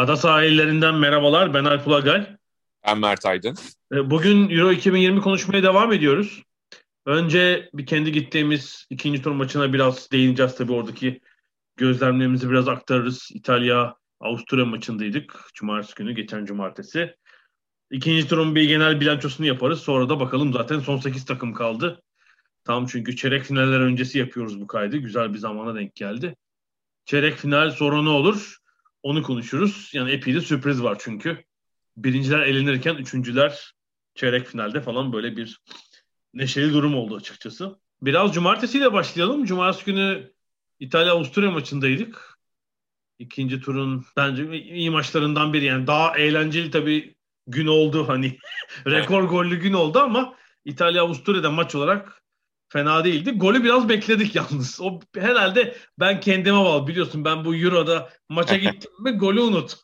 Ada sahillerinden merhabalar. Ben Alp Ulagay. Ben Mert Aydın. E, bugün Euro 2020 konuşmaya devam ediyoruz. Önce bir kendi gittiğimiz ikinci tur maçına biraz değineceğiz tabii oradaki gözlemlerimizi biraz aktarırız. İtalya Avusturya maçındaydık. Cumartesi günü, geçen cumartesi. İkinci turun bir genel bilançosunu yaparız. Sonra da bakalım zaten son 8 takım kaldı. Tam çünkü çeyrek finaller öncesi yapıyoruz bu kaydı. Güzel bir zamana denk geldi. Çeyrek final sonra ne olur? Onu konuşuruz. Yani epey de sürpriz var çünkü. Birinciler elenirken üçüncüler çeyrek finalde falan böyle bir neşeli durum oldu açıkçası. Biraz cumartesiyle başlayalım. Cumartesi günü İtalya-Avusturya maçındaydık. İkinci turun bence iyi maçlarından biri. Yani daha eğlenceli tabii gün oldu hani. Rekor gollü gün oldu ama İtalya-Avusturya'da maç olarak fena değildi. Golü biraz bekledik yalnız. O herhalde ben kendime bağlı. Biliyorsun ben bu Euro'da maça gittim mi golü unut.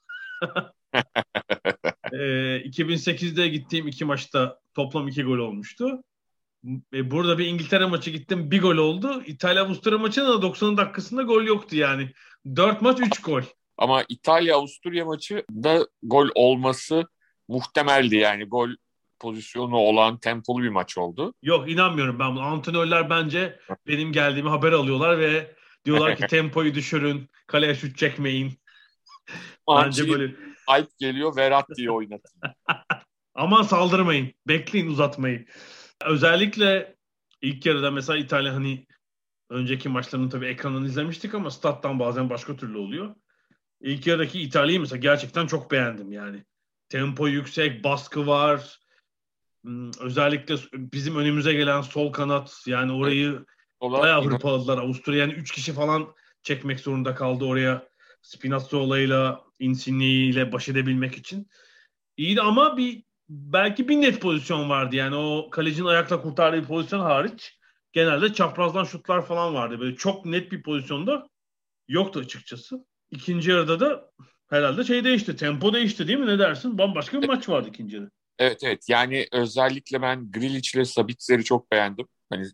e, 2008'de gittiğim iki maçta toplam iki gol olmuştu. E, burada bir İngiltere maçı gittim bir gol oldu. İtalya Avusturya maçının da 90 dakikasında gol yoktu yani. 4 maç 3 gol. Ama İtalya Avusturya maçı da gol olması muhtemeldi yani gol pozisyonu olan tempolu bir maç oldu. Yok inanmıyorum ben buna. Antrenörler bence benim geldiğimi haber alıyorlar ve diyorlar ki tempoyu düşürün, kaleye şut çekmeyin. bence böyle Alp geliyor Verat diye oynatın. Aman saldırmayın. Bekleyin uzatmayı. Özellikle ilk yarıda mesela İtalya hani önceki maçlarını tabii ekrandan izlemiştik ama stat'tan bazen başka türlü oluyor. İlk yarıdaki İtalya'yı mesela gerçekten çok beğendim yani. Tempo yüksek, baskı var. Hmm, özellikle bizim önümüze gelen sol kanat yani orayı evet. bayağı hırpaladılar. Avusturya yani 3 kişi falan çekmek zorunda kaldı oraya. Spinazzola Insigne ile baş edebilmek için. İyiydi ama bir belki bir net pozisyon vardı yani o kalecinin ayakta kurtardığı bir pozisyon hariç genelde çaprazdan şutlar falan vardı. Böyle çok net bir pozisyonda yoktu açıkçası. İkinci yarıda da herhalde şey değişti. Tempo değişti değil mi? Ne dersin? Bambaşka bir maç vardı ikinci yarıda. Evet evet. Yani özellikle ben Grilic ile Sabitzer'i çok beğendim. Hani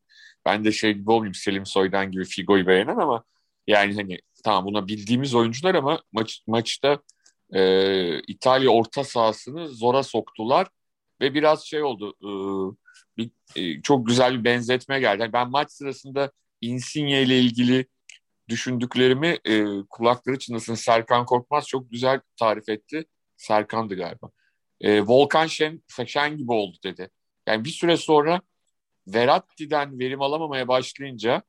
ben de şey gibi olmayayım Selim Soydan gibi Figo'yu beğenen ama yani hani tamam buna bildiğimiz oyuncular ama maç maçta e, İtalya orta sahasını zora soktular ve biraz şey oldu e, bir, e, çok güzel bir benzetme geldi. Yani ben maç sırasında Insigne ile ilgili düşündüklerimi e, kulakları çınlasın Serkan Korkmaz çok güzel tarif etti. Serkan'dı galiba. E, Volkan Şen, Şen gibi oldu dedi. Yani bir süre sonra Verratti'den verim alamamaya başlayınca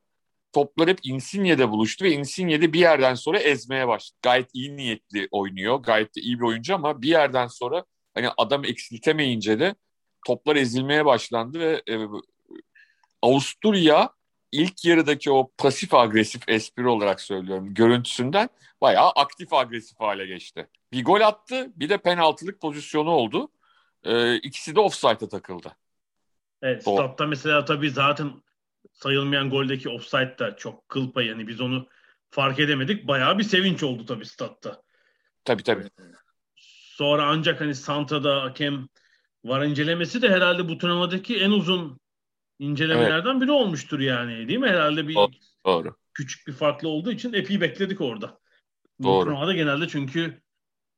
toplar hep Insigne'de buluştu ve Insigne'de bir yerden sonra ezmeye başladı. Gayet iyi niyetli oynuyor. Gayet de iyi bir oyuncu ama bir yerden sonra hani adam eksiltemeyince de toplar ezilmeye başlandı ve e, Avusturya ilk yarıdaki o pasif agresif espri olarak söylüyorum görüntüsünden bayağı aktif agresif hale geçti. Bir gol attı bir de penaltılık pozisyonu oldu. E, ikisi de offside'a takıldı. Evet, statta mesela tabii zaten sayılmayan goldeki offside da çok kıl payı. Yani biz onu fark edemedik. Bayağı bir sevinç oldu tabii statta. Tabii tabii. Sonra ancak hani Santra'da hakem var incelemesi de herhalde bu turnumadaki en uzun incelemelerden evet. biri olmuştur yani. Değil mi? Herhalde bir Doğru. küçük bir farklı olduğu için epey bekledik orada. Doğru. Bu turnuvada genelde çünkü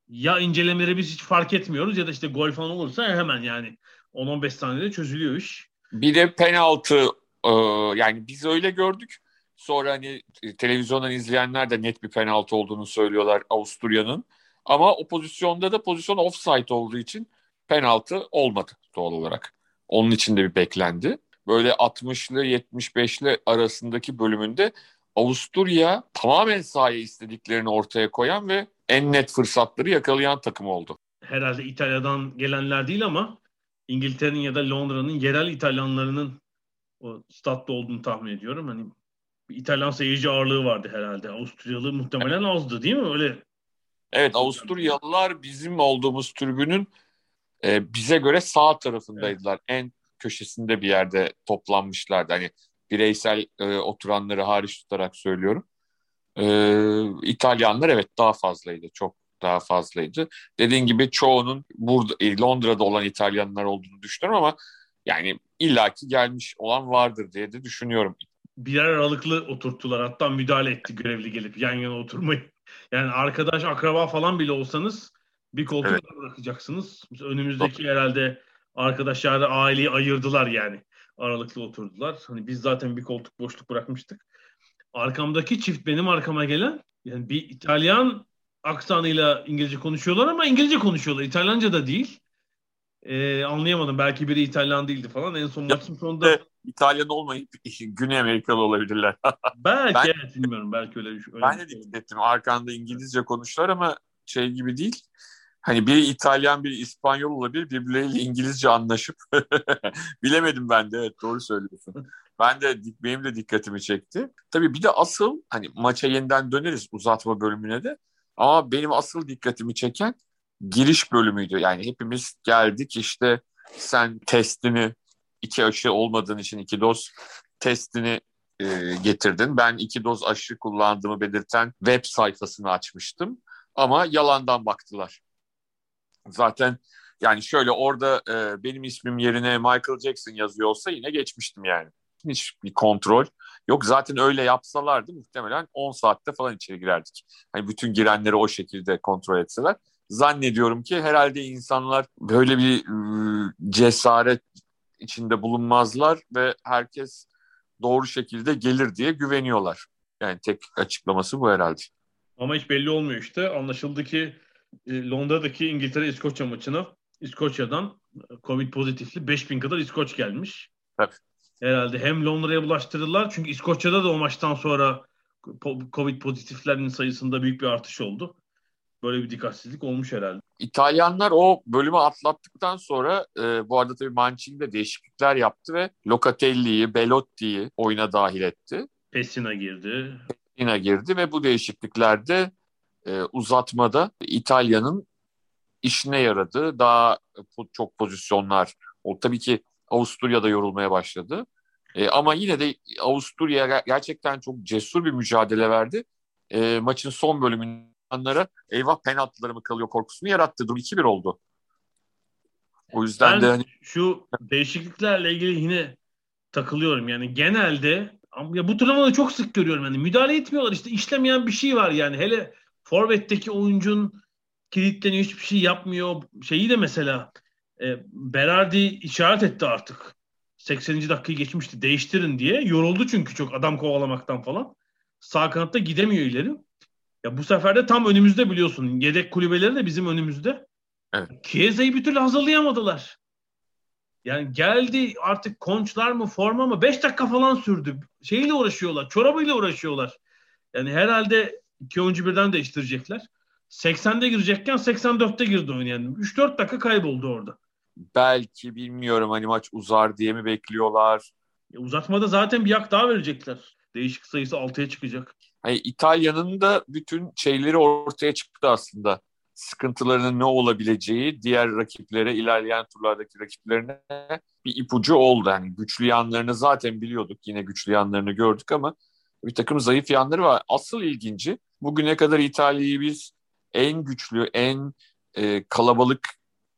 ya incelemeleri biz hiç fark etmiyoruz ya da işte gol falan olursa hemen yani 10-15 saniyede çözülüyor iş. Bir de penaltı ee, yani biz öyle gördük. Sonra hani e, televizyondan izleyenler de net bir penaltı olduğunu söylüyorlar Avusturya'nın. Ama o pozisyonda da pozisyon offside olduğu için penaltı olmadı doğal olarak. Onun için de bir beklendi. Böyle 60'lı 75'li arasındaki bölümünde Avusturya tamamen sahaya istediklerini ortaya koyan ve en net fırsatları yakalayan takım oldu. Herhalde İtalya'dan gelenler değil ama İngiltere'nin ya da Londra'nın yerel İtalyanlarının o statta olduğunu tahmin ediyorum. Hani bir İtalyan seyirci ağırlığı vardı herhalde. Avusturyalı muhtemelen azdı değil mi? Öyle. Evet Avusturyalılar bizim olduğumuz tribünün e, bize göre sağ tarafındaydılar. Evet. En köşesinde bir yerde toplanmışlardı. Hani bireysel e, oturanları hariç tutarak söylüyorum. E, İtalyanlar evet daha fazlaydı. Çok daha fazlaydı. Dediğin gibi çoğunun burada e, Londra'da olan İtalyanlar olduğunu düşünüyorum ama yani illaki gelmiş olan vardır diye de düşünüyorum. Birer aralıklı oturttular. Hatta müdahale etti görevli gelip yan yana oturmayı. Yani arkadaş, akraba falan bile olsanız bir koltuk evet. bırakacaksınız. Önümüzdeki Çok. herhalde arkadaşlar aileyi ayırdılar yani. Aralıklı oturdular. Hani biz zaten bir koltuk boşluk bırakmıştık. Arkamdaki çift benim arkama gelen yani bir İtalyan aksanıyla İngilizce konuşuyorlar ama İngilizce konuşuyorlar. İtalyanca da değil. Ee, anlayamadım. Belki biri İtalyan değildi falan. En son maçın sonunda... İtalyan olmayıp Güney Amerikalı olabilirler. belki ben, evet bilmiyorum. Belki öyle, öyle Ben de şey dikkat ettim. Arkanda İngilizce konuşuyorlar ama şey gibi değil. Hani biri İtalyan, biri İspanyol olabilir. Birbirleriyle İngilizce anlaşıp bilemedim ben de. Evet doğru söylüyorsun. Ben de benim de dikkatimi çekti. Tabii bir de asıl hani maça yeniden döneriz uzatma bölümüne de. Ama benim asıl dikkatimi çeken giriş bölümüydü. Yani hepimiz geldik işte sen testini iki aşı olmadığın için iki doz testini e, getirdin. Ben iki doz aşı kullandığımı belirten web sayfasını açmıştım. Ama yalandan baktılar. Zaten yani şöyle orada e, benim ismim yerine Michael Jackson yazıyor olsa yine geçmiştim yani. Hiçbir kontrol yok. Zaten öyle yapsalardı muhtemelen 10 saatte falan içeri girerdik. Hani bütün girenleri o şekilde kontrol etseler. Zannediyorum ki herhalde insanlar böyle bir ıı, cesaret içinde bulunmazlar ve herkes doğru şekilde gelir diye güveniyorlar. Yani tek açıklaması bu herhalde. Ama hiç belli olmuyor işte. Anlaşıldı ki e, Londra'daki İngiltere-İskoçya maçına İskoçya'dan e, Covid pozitifli 5000 kadar İskoç gelmiş. Tabii. Herhalde hem Londra'ya bulaştırdılar çünkü İskoçya'da da o maçtan sonra Covid pozitiflerin sayısında büyük bir artış oldu. Böyle bir dikkatsizlik olmuş herhalde. İtalyanlar o bölümü atlattıktan sonra e, bu arada tabii Mancini de değişiklikler yaptı ve Locatelli'yi, Belotti'yi oyuna dahil etti. Pessina girdi. Pessina girdi ve bu değişikliklerde e, uzatmada İtalya'nın işine yaradı. Daha çok pozisyonlar. O tabii ki Avusturya'da yorulmaya başladı. E, ama yine de Avusturya gerçekten çok cesur bir mücadele verdi. E, maçın son bölümünde eyvah penaltıları mı kalıyor korkusunu yarattı. Durum 2-1 oldu. O yüzden ben de hani... şu değişikliklerle ilgili yine takılıyorum. Yani genelde ya bu turnuvada çok sık görüyorum. Yani müdahale etmiyorlar. işte işlemeyen bir şey var yani. Hele Forvet'teki oyuncun kilitleniyor hiçbir şey yapmıyor. Şeyi de mesela e, Berardi işaret etti artık. 80. dakikayı geçmişti. Değiştirin diye. Yoruldu çünkü çok adam kovalamaktan falan. Sağ kanatta gidemiyor ileri. Ya bu sefer de tam önümüzde biliyorsun. Yedek kulübeleri de bizim önümüzde. Evet. Chiesa'yı bir türlü hazırlayamadılar. Yani geldi artık konçlar mı forma mı 5 dakika falan sürdü. Şeyle uğraşıyorlar. Çorabıyla uğraşıyorlar. Yani herhalde iki oyuncu birden değiştirecekler. 80'de girecekken 84'te girdi oyun yani. 3-4 dakika kayboldu orada. Belki bilmiyorum hani maç uzar diye mi bekliyorlar? Ya uzatmada zaten bir yak daha verecekler. Değişik sayısı 6'ya çıkacak. Hani İtalya'nın da bütün şeyleri ortaya çıktı aslında. Sıkıntılarının ne olabileceği diğer rakiplere, ilerleyen turlardaki rakiplerine bir ipucu oldu. Yani güçlü yanlarını zaten biliyorduk. Yine güçlü yanlarını gördük ama bir takım zayıf yanları var. Asıl ilginci bugüne kadar İtalya'yı biz en güçlü, en e, kalabalık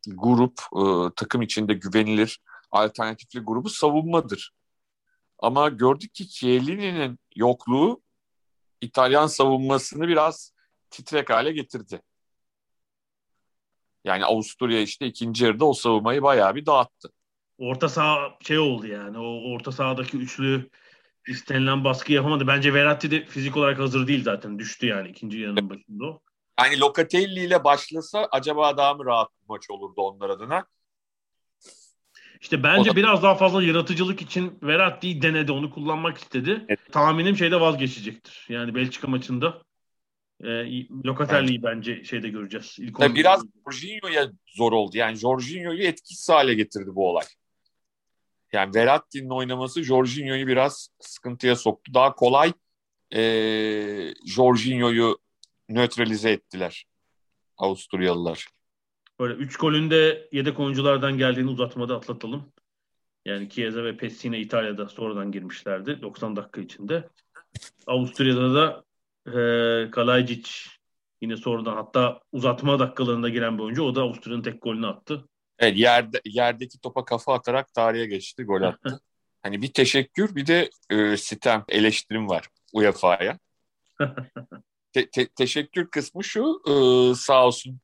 grup, e, takım içinde güvenilir, alternatifli grubu savunmadır. Ama gördük ki Chiellini'nin yokluğu İtalyan savunmasını biraz titrek hale getirdi. Yani Avusturya işte ikinci yarıda o savunmayı bayağı bir dağıttı. Orta saha şey oldu yani. O orta sahadaki üçlü istenilen baskı yapamadı. Bence Verratti de fizik olarak hazır değil zaten. Düştü yani ikinci yarının başında o. Hani Locatelli ile başlasa acaba daha mı rahat bir maç olurdu onlar adına? İşte bence da... biraz daha fazla yaratıcılık için Verratti'yi denedi. Onu kullanmak istedi. Evet. Tahminim şeyde vazgeçecektir. Yani Belçika maçında e, Locatelli'yi evet. bence şeyde göreceğiz. İlk ya biraz Jorginho'ya zor oldu. Yani Jorginho'yu etkisiz hale getirdi bu olay. Yani Verratti'nin oynaması Jorginho'yu biraz sıkıntıya soktu. Daha kolay e, Jorginho'yu nötralize ettiler Avusturyalılar. Böyle 3 golün de yedek oyunculardan geldiğini uzatmada atlatalım. Yani Chiesa ve Pessina İtalya'da sonradan girmişlerdi 90 dakika içinde. Avusturya'da da e, Kalajdzic yine sonradan hatta uzatma dakikalarında giren bir oyuncu. O da Avusturya'nın tek golünü attı. Evet yerde, yerdeki topa kafa atarak tarihe geçti, gol attı. hani bir teşekkür bir de e, sitem, eleştirim var UEFA'ya. te, te, teşekkür kısmı şu e, sağ olsun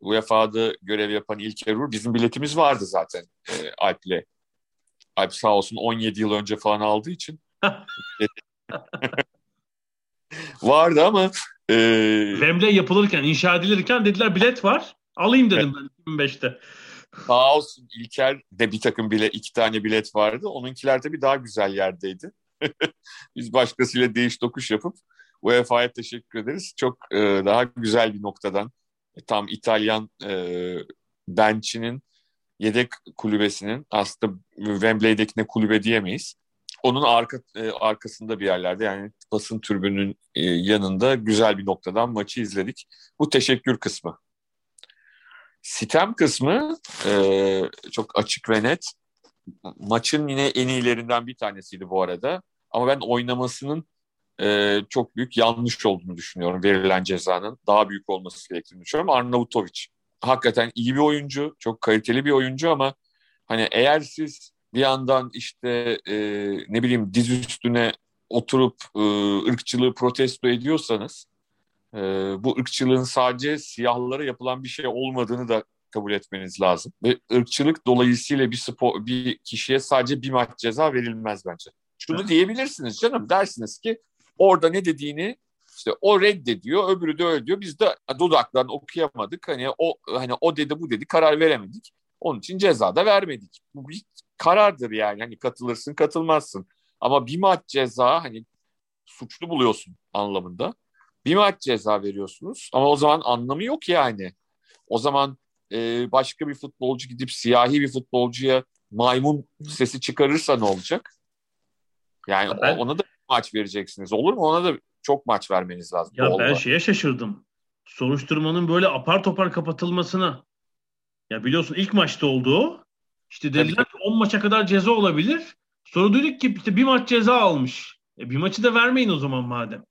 UEFA'da görev yapan İlker Uğur bizim biletimiz vardı zaten e, Alp'le. Alp sağ olsun 17 yıl önce falan aldığı için. vardı ama e, Wembley yapılırken, inşa edilirken dediler bilet var. Alayım dedim evet. ben 2005'te. Sağ olsun İlker de bir takım bile iki tane bilet vardı. Onunkiler tabii daha güzel yerdeydi. Biz başkasıyla değiş tokuş yapıp UEFA'ya teşekkür ederiz. Çok e, daha güzel bir noktadan e, tam İtalyan e, bench'inin yedek kulübesinin aslında Wembley'dekine kulübe diyemeyiz. Onun arka e, arkasında bir yerlerde yani basın türbünün e, yanında güzel bir noktadan maçı izledik. Bu teşekkür kısmı. Sitem kısmı e, çok açık ve net. Maçın yine en iyilerinden bir tanesiydi bu arada. Ama ben oynamasının e, çok büyük yanlış olduğunu düşünüyorum. Verilen cezanın daha büyük olması gerektiğini düşünüyorum. Arnavutovic hakikaten iyi bir oyuncu, çok kaliteli bir oyuncu ama hani eğer siz bir yandan işte e, ne bileyim diz üstüne oturup e, ırkçılığı protesto ediyorsanız e, bu ırkçılığın sadece siyahlara yapılan bir şey olmadığını da kabul etmeniz lazım. Ve ırkçılık dolayısıyla bir spor, bir kişiye sadece bir maç ceza verilmez bence. Şunu diyebilirsiniz canım dersiniz ki orada ne dediğini işte o reddediyor, öbürü de öyle diyor. Biz de dudaktan okuyamadık. Hani o hani o dedi bu dedi karar veremedik. Onun için ceza da vermedik. Bu bir karardır yani. Hani katılırsın, katılmazsın. Ama bir maç ceza hani suçlu buluyorsun anlamında. Bir maç ceza veriyorsunuz ama o zaman anlamı yok yani. O zaman e, başka bir futbolcu gidip siyahi bir futbolcuya maymun sesi çıkarırsa ne olacak? Yani ben, ona da maç vereceksiniz. Olur mu? Ona da çok maç vermeniz lazım. Ya ben şeye şaşırdım. Soruşturmanın böyle apar topar kapatılmasına. Ya biliyorsun ilk maçta oldu. İşte dediler ki 10 maça kadar ceza olabilir. Sonra dedik ki işte bir maç ceza almış. E bir maçı da vermeyin o zaman madem.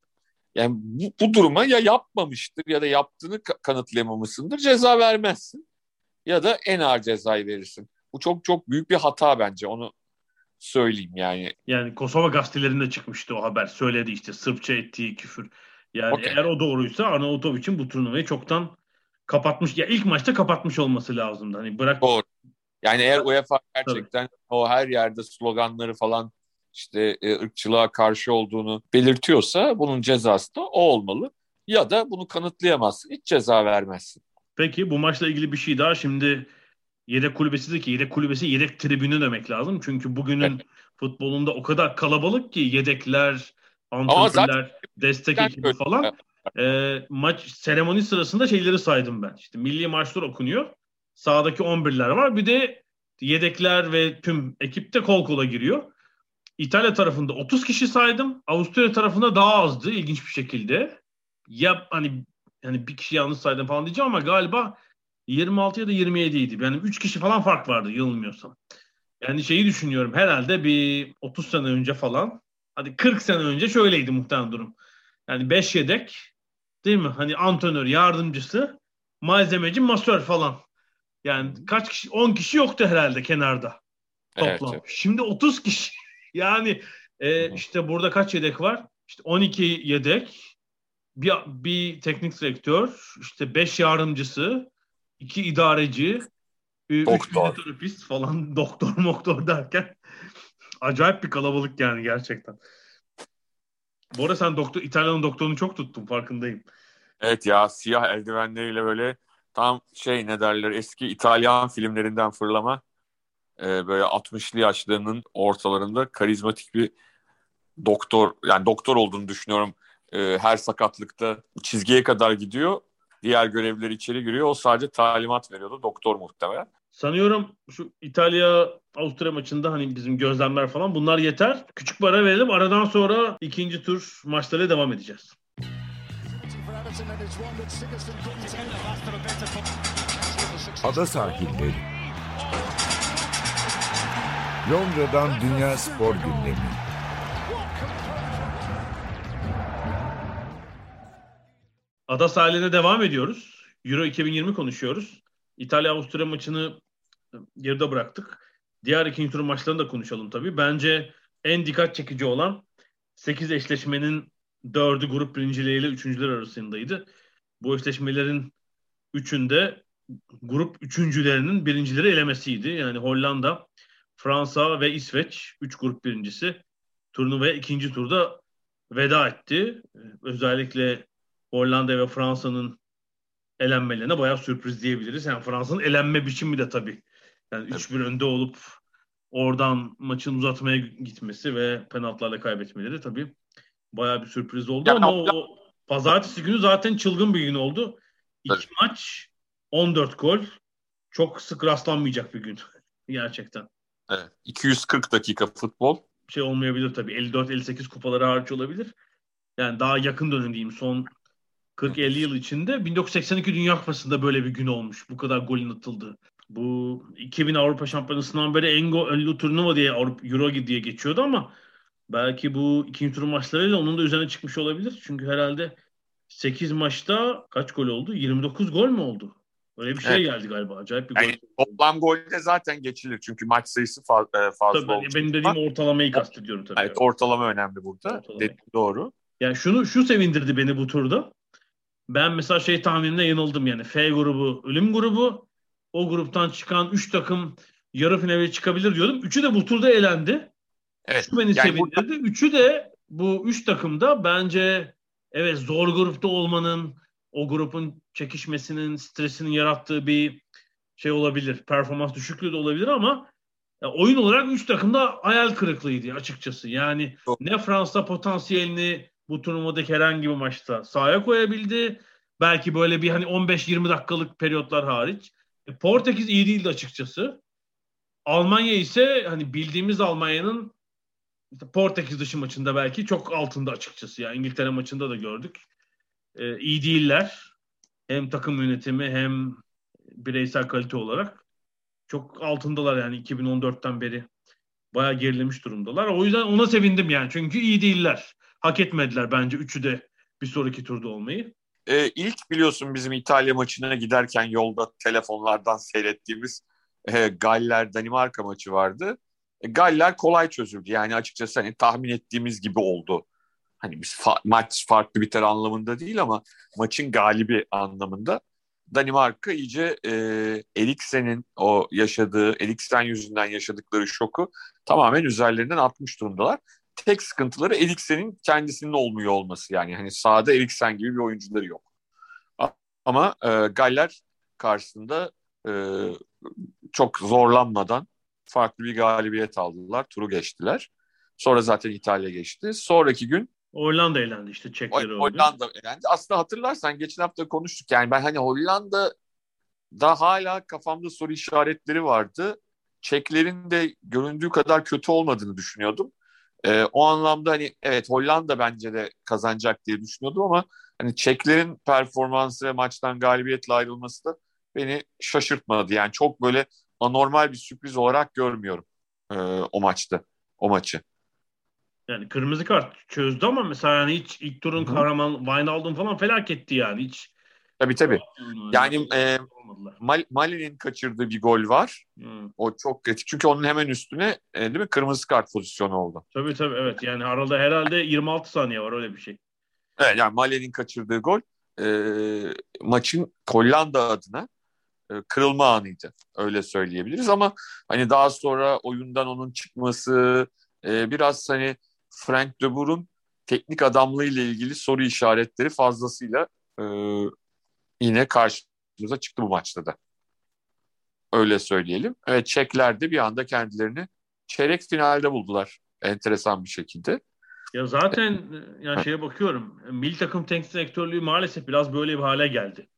Yani bu, bu duruma ya yapmamıştır ya da yaptığını kanıtlayamamışsındır ceza vermezsin. Ya da en ağır cezayı verirsin. Bu çok çok büyük bir hata bence onu söyleyeyim yani. Yani Kosova gazetelerinde çıkmıştı o haber. Söyledi işte Sırpça ettiği küfür. Yani okay. eğer o doğruysa Arnavutovic'in bu turnuvayı çoktan kapatmış. Ya ilk maçta kapatmış olması lazımdı. Hani bırak Doğru. Yani eğer UEFA gerçekten Tabii. o her yerde sloganları falan işte e, ırkçılığa karşı olduğunu belirtiyorsa bunun cezası da o olmalı. Ya da bunu kanıtlayamazsın. Hiç ceza vermezsin. Peki bu maçla ilgili bir şey daha. Şimdi yedek kulübesi de ki yedek kulübesi yedek tribünü demek lazım. Çünkü bugünün futbolunda o kadar kalabalık ki yedekler, antrenörler, destek ekibi falan. E, maç seremoni sırasında şeyleri saydım ben. İşte milli maçlar okunuyor. Sağdaki 11'ler var. Bir de yedekler ve tüm ekip de kol kola giriyor. İtalya tarafında 30 kişi saydım. Avusturya tarafında daha azdı ilginç bir şekilde. Ya hani yani bir kişi yanlış saydım falan diyeceğim ama galiba 26 ya da 27 idi. Yani 3 kişi falan fark vardı yanılmıyorsam. Yani şeyi düşünüyorum herhalde bir 30 sene önce falan hadi 40 sene önce şöyleydi muhtemelen durum. Yani 5 yedek değil mi? Hani antrenör, yardımcısı, malzemeci, masör falan. Yani kaç kişi? 10 kişi yoktu herhalde kenarda toplam. Evet, Şimdi 30 kişi. yani e, işte burada kaç yedek var? İşte 12 yedek, bir, bir teknik direktör, işte 5 yardımcısı, iki idareci, doktor. üç fizyoterapist falan, doktor moktor derken acayip bir kalabalık yani gerçekten. Bu arada sen doktor, İtalya'nın doktorunu çok tuttun farkındayım. Evet ya siyah eldivenleriyle böyle tam şey ne derler eski İtalyan filmlerinden fırlama e, böyle 60'lı yaşlarının ortalarında karizmatik bir doktor yani doktor olduğunu düşünüyorum. E, her sakatlıkta çizgiye kadar gidiyor. Diğer görevliler içeri giriyor. O sadece talimat veriyordu. Doktor muhtemelen. Sanıyorum şu İtalya Avusturya maçında hani bizim gözlemler falan bunlar yeter. Küçük para verelim. Aradan sonra ikinci tur maçlara devam edeceğiz. Ada sahilleri. Londra'dan Dünya Spor Gündemi. Ada sahiline devam ediyoruz. Euro 2020 konuşuyoruz. İtalya-Avusturya maçını geride bıraktık. Diğer ikinci tur maçlarını da konuşalım tabii. Bence en dikkat çekici olan 8 eşleşmenin 4'ü grup birincileriyle üçüncüler arasındaydı. Bu eşleşmelerin üçünde grup üçüncülerinin birincileri elemesiydi. Yani Hollanda, Fransa ve İsveç 3 grup birincisi turnuvaya ikinci turda veda etti. Özellikle Hollanda ve Fransa'nın elenmelerine bayağı sürpriz diyebiliriz. Yani Fransa'nın elenme biçimi de tabii. Yani 3-1 önde olup oradan maçın uzatmaya gitmesi ve penaltılarla kaybetmeleri tabii bayağı bir sürpriz oldu ya, ama o, o pazartesi günü zaten çılgın bir gün oldu. İki evet. maç 14 gol. Çok sık rastlanmayacak bir gün. Gerçekten. Evet. 240 dakika futbol. Şey olmayabilir tabii. 54-58 kupaları hariç olabilir. Yani daha yakın dönem diyeyim. Son 40-50 yıl içinde 1982 Dünya Kupası'nda böyle bir gün olmuş. Bu kadar golün atıldı. Bu 2000 Avrupa Şampiyonası'ndan beri en gollü turnuva diye Avrupa Euro diye geçiyordu ama belki bu ikinci tur maçlarıyla onun da üzerine çıkmış olabilir. Çünkü herhalde 8 maçta kaç gol oldu? 29 gol mü oldu? Öyle bir şey evet. geldi galiba. Acayip bir yani gol. Toplam golde zaten geçilir. Çünkü maç sayısı fa- e, fazla tabii, oldu. Benim dediğim ortalamayı kastediyorum tabii. Evet, ortalama önemli burada. Ortalama. doğru. Yani şunu şu sevindirdi beni bu turda. Ben mesela şey tahminimde yanıldım yani. F grubu ölüm grubu. O gruptan çıkan 3 takım yarı finale çıkabilir diyordum. Üçü de bu turda elendi. Evet. Şu beni yani sevindirdi. Burada... Üçü de bu üç takımda bence evet zor grupta olmanın o grubun çekişmesinin, stresinin yarattığı bir şey olabilir. Performans düşüklüğü de olabilir ama ya oyun olarak üç takım da hayal kırıklığıydı açıkçası. Yani Çok. ne Fransa potansiyelini bu turnuvadaki herhangi bir maçta sahaya koyabildi. Belki böyle bir hani 15-20 dakikalık periyotlar hariç. E, Portekiz iyi değildi açıkçası. Almanya ise hani bildiğimiz Almanya'nın işte Portekiz dışı maçında belki çok altında açıkçası. Yani İngiltere maçında da gördük. E, iyi değiller. Hem takım yönetimi hem bireysel kalite olarak. Çok altındalar yani 2014'ten beri. Bayağı gerilemiş durumdalar. O yüzden ona sevindim yani. Çünkü iyi değiller. Hak etmediler bence üçü de bir sonraki turda olmayı. Ee, ilk biliyorsun bizim İtalya maçına giderken yolda telefonlardan seyrettiğimiz e, Galler-Danimarka maçı vardı. E, Galler kolay çözüldü. Yani açıkçası hani tahmin ettiğimiz gibi oldu. Hani biz fa- maç farklı biter anlamında değil ama maçın galibi anlamında. Danimarka iyice e, Eriksen'in o yaşadığı, Eriksen yüzünden yaşadıkları şoku tamamen üzerlerinden atmış durumdalar. Tek sıkıntıları Eriksen'in kendisinin olmuyor olması yani. Hani sahada Eriksen gibi bir oyuncuları yok. Ama e, Galler karşısında e, çok zorlanmadan farklı bir galibiyet aldılar. Turu geçtiler. Sonra zaten İtalya geçti. Sonraki gün Hollanda elendi işte Çekler oldu. Hollanda elendi. Aslında hatırlarsan geçen hafta konuştuk. Yani ben hani Hollanda da hala kafamda soru işaretleri vardı. Çeklerin de göründüğü kadar kötü olmadığını düşünüyordum. Ee, o anlamda hani evet Hollanda bence de kazanacak diye düşünüyordum ama hani Çeklerin performansı ve maçtan galibiyetle ayrılması da beni şaşırtmadı. Yani çok böyle anormal bir sürpriz olarak görmüyorum e, o maçta, o maçı. Yani kırmızı kart çözdü ama mesela yani hiç ilk turun kahraman Wijnaldum falan felaketti yani hiç. Tabii tabii. Yani e, Mal- Mali'nin kaçırdığı bir gol var. Hı. O çok kritik. Çünkü onun hemen üstüne e, değil mi kırmızı kart pozisyonu oldu. Tabii tabii evet. Yani arada herhalde 26 saniye var öyle bir şey. Evet yani Mali'nin kaçırdığı gol e, maçın Hollanda adına e, kırılma anıydı. Öyle söyleyebiliriz ama hani daha sonra oyundan onun çıkması e, biraz hani Frank de Boer'un teknik adamlığı ile ilgili soru işaretleri fazlasıyla e, yine karşımıza çıktı bu maçta da. Öyle söyleyelim. Evet Çekler de bir anda kendilerini çeyrek finalde buldular enteresan bir şekilde. Ya zaten yani şeye bakıyorum. Milli takım teknik direktörlüğü maalesef biraz böyle bir hale geldi.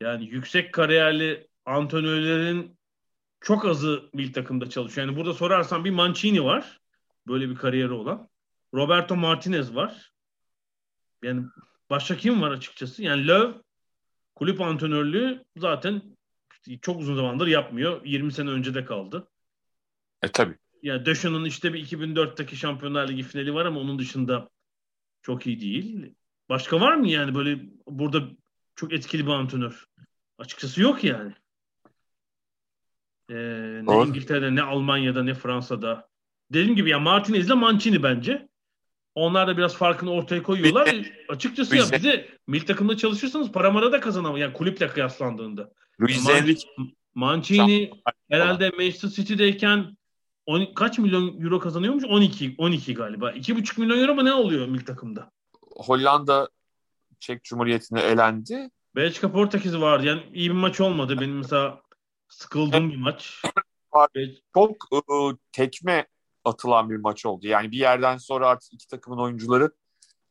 Yani yüksek kariyerli antrenörlerin çok azı milli takımda çalışıyor. Yani burada sorarsan bir Mancini var. Böyle bir kariyeri olan. Roberto Martinez var. Yani başka kim var açıkçası? Yani Löw kulüp antrenörlüğü zaten çok uzun zamandır yapmıyor. 20 sene önce de kaldı. E tabi. Yani Döşen'in işte bir 2004'teki Şampiyonlar Ligi finali var ama onun dışında çok iyi değil. Başka var mı yani böyle burada çok etkili bir antrenör? Açıkçası yok yani. Ee, ne Doğru. İngiltere'de ne Almanya'da ne Fransa'da. Dediğim gibi ya Martinez ile Mancini bence. Onlar da biraz farkını ortaya koyuyorlar. Bize, Açıkçası bize. ya bize milli takımda çalışırsanız paramara da kazanamıyor. Yani kulüple kıyaslandığında. Luis Enrique Mancini herhalde Manchester City'deyken 10, kaç milyon euro kazanıyormuş? 12 12 galiba. 2,5 milyon euro mu ne oluyor milli takımda? Hollanda Çek Cumhuriyeti'ne elendi. Belçika Portekiz vardı. Yani iyi bir maç olmadı. Benim mesela sıkıldığım bir maç. Çok ıı, tekme atılan bir maç oldu. Yani bir yerden sonra artık iki takımın oyuncuları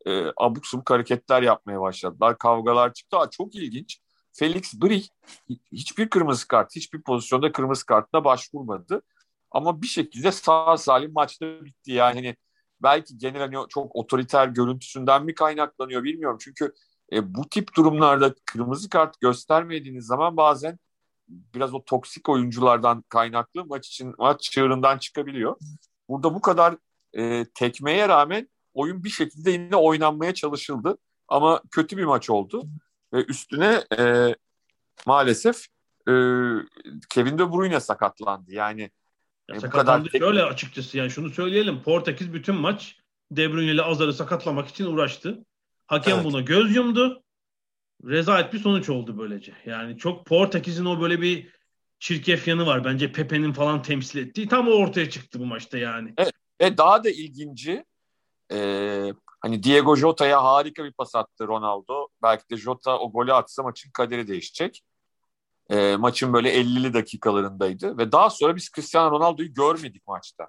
e, abuk subuk hareketler yapmaya başladılar. Kavgalar çıktı. Aa, çok ilginç. Felix Brie hiçbir kırmızı kart, hiçbir pozisyonda kırmızı kartına başvurmadı. Ama bir şekilde sağ salim maçta bitti. Yani hani belki genel hani çok otoriter görüntüsünden mi kaynaklanıyor bilmiyorum. Çünkü e, bu tip durumlarda kırmızı kart göstermediğiniz zaman bazen biraz o toksik oyunculardan kaynaklı maç için maç çığırından çıkabiliyor. Burada bu kadar e, tekmeye rağmen oyun bir şekilde yine oynanmaya çalışıldı. Ama kötü bir maç oldu. Ve üstüne e, maalesef e, Kevin De Bruyne sakatlandı. Yani ya e, bu kadar şöyle açıkçası yani şunu söyleyelim. Portekiz bütün maç De Bruyne ile Azar'ı sakatlamak için uğraştı. Hakem evet. buna göz yumdu. Rezalet bir sonuç oldu böylece. Yani çok Portekiz'in o böyle bir çirkef yanı var. Bence Pepe'nin falan temsil ettiği tam o ortaya çıktı bu maçta yani. Evet. Ve daha da ilginci e, hani Diego Jota'ya harika bir pas attı Ronaldo. Belki de Jota o golü atsa maçın kaderi değişecek. E, maçın böyle 50'li dakikalarındaydı. Ve daha sonra biz Cristiano Ronaldo'yu görmedik maçta.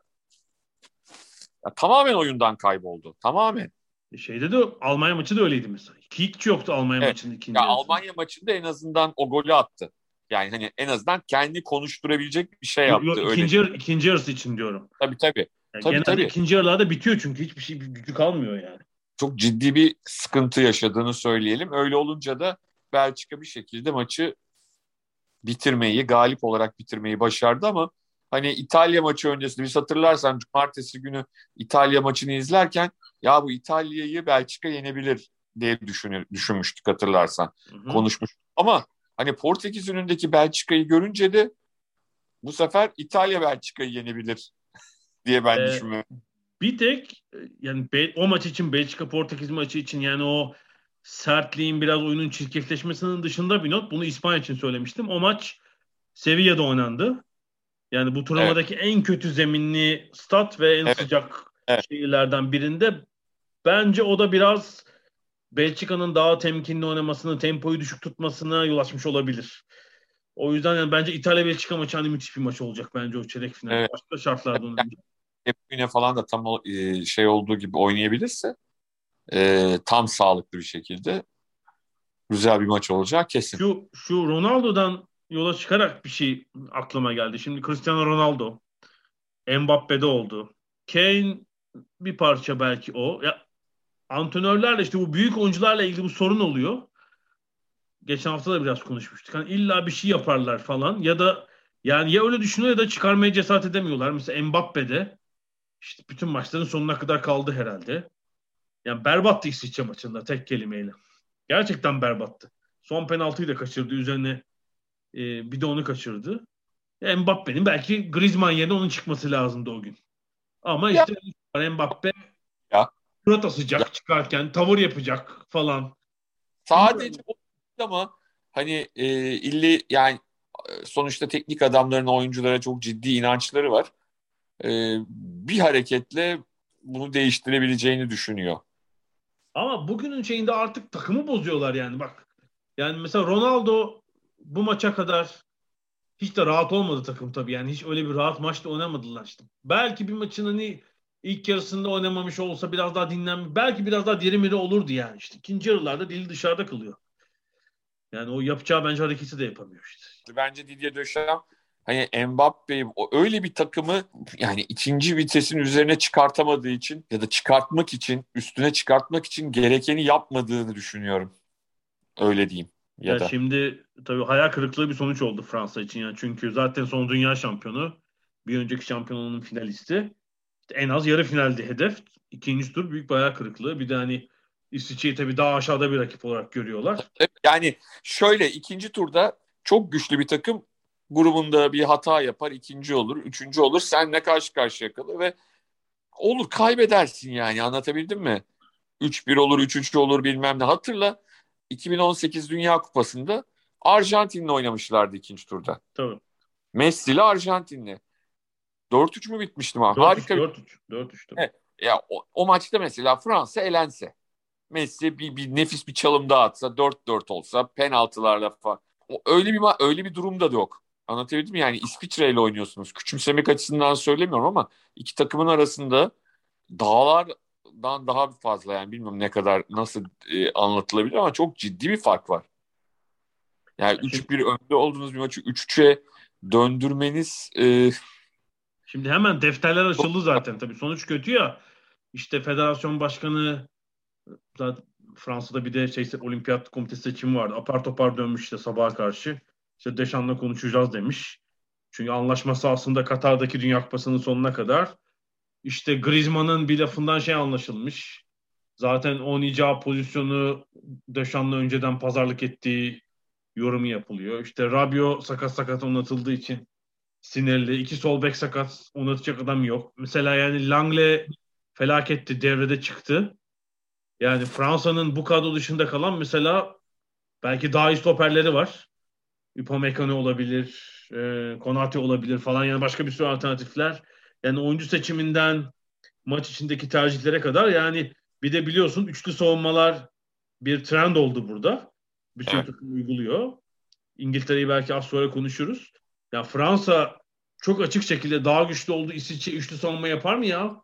Ya, tamamen oyundan kayboldu. Tamamen. E, şeyde de Almanya maçı da öyleydi mesela. Hiç yoktu Almanya evet. maçının ikinci ya, Almanya maçında en azından o golü attı. Yani hani en azından kendi konuşturabilecek bir şey yaptı. Yok, yok, ikinci, öyle. ikinci yarısı için diyorum. Tabii tabii. Yani tabii, tabii. ikinci yarılarda bitiyor çünkü hiçbir şey gücü kalmıyor yani. Çok ciddi bir sıkıntı yaşadığını söyleyelim. Öyle olunca da Belçika bir şekilde maçı bitirmeyi, galip olarak bitirmeyi başardı ama hani İtalya maçı öncesinde biz hatırlarsan cumartesi günü İtalya maçını izlerken ya bu İtalya'yı Belçika yenebilir diye düşünür, düşünmüştük hatırlarsan. Hı hı. Konuşmuş. Ama hani Portekiz önündeki Belçika'yı görünce de bu sefer İtalya Belçika'yı yenebilir diye ben ee, düşünüyorum. Bir tek yani o maç için Belçika Portekiz maçı için yani o sertliğin biraz oyunun çirkefleşmesinin dışında bir not. Bunu İspanya için söylemiştim. O maç Sevilla'da oynandı. Yani bu turnuvadaki evet. en kötü zeminli stat ve en evet. sıcak evet. şehirlerden birinde. Bence o da biraz Belçika'nın daha temkinli oynamasını, tempoyu düşük tutmasına yol açmış olabilir. O yüzden yani bence İtalya-Belçika maçı hani müthiş bir maç olacak bence o çeyrek final. Evet. Başka şartlarda oynayacak. Yani, falan da tam e, şey olduğu gibi oynayabilirse e, tam sağlıklı bir şekilde güzel bir maç olacak kesin. Şu, şu Ronaldo'dan yola çıkarak bir şey aklıma geldi. Şimdi Cristiano Ronaldo Mbappe'de oldu. Kane bir parça belki o. Ya antrenörlerle işte bu büyük oyuncularla ilgili bu sorun oluyor. Geçen hafta da biraz konuşmuştuk. Hani illa bir şey yaparlar falan ya da yani ya öyle düşünüyor ya da çıkarmaya cesaret edemiyorlar. Mesela Mbappe'de işte bütün maçların sonuna kadar kaldı herhalde. Yani berbattı İsviçre maçında tek kelimeyle. Gerçekten berbattı. Son penaltıyı da kaçırdı. Üzerine e, bir de onu kaçırdı. Ya Mbappe'nin belki Griezmann yerine onun çıkması lazımdı o gün. Ama işte ya. Mbappe. Surat asacak ya. çıkarken tavır yapacak falan. Sadece o ama hani e, illi yani sonuçta teknik adamların oyunculara çok ciddi inançları var. E, bir hareketle bunu değiştirebileceğini düşünüyor. Ama bugünün şeyinde artık takımı bozuyorlar yani bak. Yani mesela Ronaldo bu maça kadar hiç de rahat olmadı takım tabii. Yani hiç öyle bir rahat maçta oynamadılar işte. Belki bir maçın hani ilk yarısında oynamamış olsa biraz daha dinlenmiş. Belki biraz daha deri olurdu yani işte. İkinci yarılarda dili dışarıda kalıyor. Yani o yapacağı bence hareketi de yapamıyor işte. Bence Didier Deschamps hani Mbappe öyle bir takımı yani ikinci vitesin üzerine çıkartamadığı için ya da çıkartmak için üstüne çıkartmak için gerekeni yapmadığını düşünüyorum. Öyle diyeyim. Ya, ya da. şimdi tabii hayal kırıklığı bir sonuç oldu Fransa için yani çünkü zaten son dünya şampiyonu bir önceki şampiyonluğun finalisti en az yarı finaldi hedef ikinci tur büyük hayal kırıklığı bir de hani İsviçre'yi tabii daha aşağıda bir rakip olarak görüyorlar. Yani şöyle ikinci turda çok güçlü bir takım grubunda bir hata yapar, ikinci olur, üçüncü olur. Senle karşı karşıya kalır ve olur kaybedersin yani anlatabildim mi? 3-1 olur, 3-3 olur bilmem ne. Hatırla 2018 Dünya Kupası'nda Arjantin'le oynamışlardı ikinci turda. Tabii. Messi ile Arjantin'le. 4-3 mü bitmişti? 4-3, Harika. 4-3. 4-3 tabii. Evet. Ya o, o maçta mesela Fransa elense. Messi bir, bir nefis bir çalım daha atsa 4-4 olsa penaltılarla falan. O, öyle bir öyle bir durumda da yok. Anlatabildim mi? Yani İsviçre ile oynuyorsunuz. Küçümsemek açısından söylemiyorum ama iki takımın arasında dağlardan daha fazla yani bilmiyorum ne kadar nasıl e, anlatılabilir ama çok ciddi bir fark var. Yani 3-1 önde olduğunuz bir maçı 3-3'e döndürmeniz e, Şimdi hemen defterler açıldı zaten tabii. Sonuç kötü ya. İşte federasyon başkanı zaten Fransa'da bir de şey olimpiyat komitesi seçimi vardı. Apar topar dönmüş işte sabaha karşı. İşte Deşan'la konuşacağız demiş. Çünkü anlaşması aslında Katar'daki Dünya Kupası'nın sonuna kadar. İşte Griezmann'ın bir lafından şey anlaşılmış. Zaten oynayacağı pozisyonu Deşan'la önceden pazarlık ettiği yorumu yapılıyor. İşte Rabio sakat sakat oynatıldığı için sinirli. İki sol bek sakat oynatacak adam yok. Mesela yani Langle felaketti. Devrede çıktı. Yani Fransa'nın bu kadro dışında kalan mesela belki daha iyi stoperleri var. Upamecano olabilir, e, Konate olabilir falan yani başka bir sürü alternatifler. Yani oyuncu seçiminden maç içindeki tercihlere kadar yani bir de biliyorsun üçlü savunmalar bir trend oldu burada. Bütün evet. takım uyguluyor. İngiltere'yi belki az sonra konuşuruz. Ya Fransa çok açık şekilde daha güçlü olduğu İsviçre üçlü savunma yapar mı ya?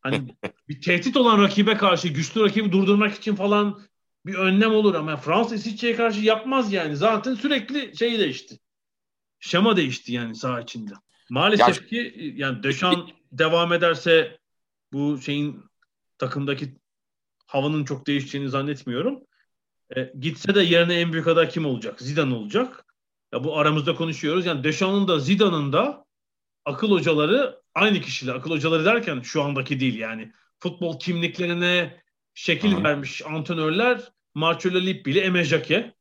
Hani bir tehdit olan rakibe karşı güçlü rakibi durdurmak için falan bir önlem olur ama Fransa İsviçre'ye karşı yapmaz yani. Zaten sürekli şey değişti. Şema değişti yani saha içinde. Maalesef ya, ki yani Deşan devam ederse bu şeyin takımdaki havanın çok değişeceğini zannetmiyorum. E, gitse de yerine en büyük aday kim olacak? Zidane olacak. Ya bu aramızda konuşuyoruz. Yani Deşan'ın da Zidane'ın da akıl hocaları aynı kişiler. Akıl hocaları derken şu andaki değil yani. Futbol kimliklerine şekil Aha. vermiş antrenörler Marcello Lippi ile Eme Jake.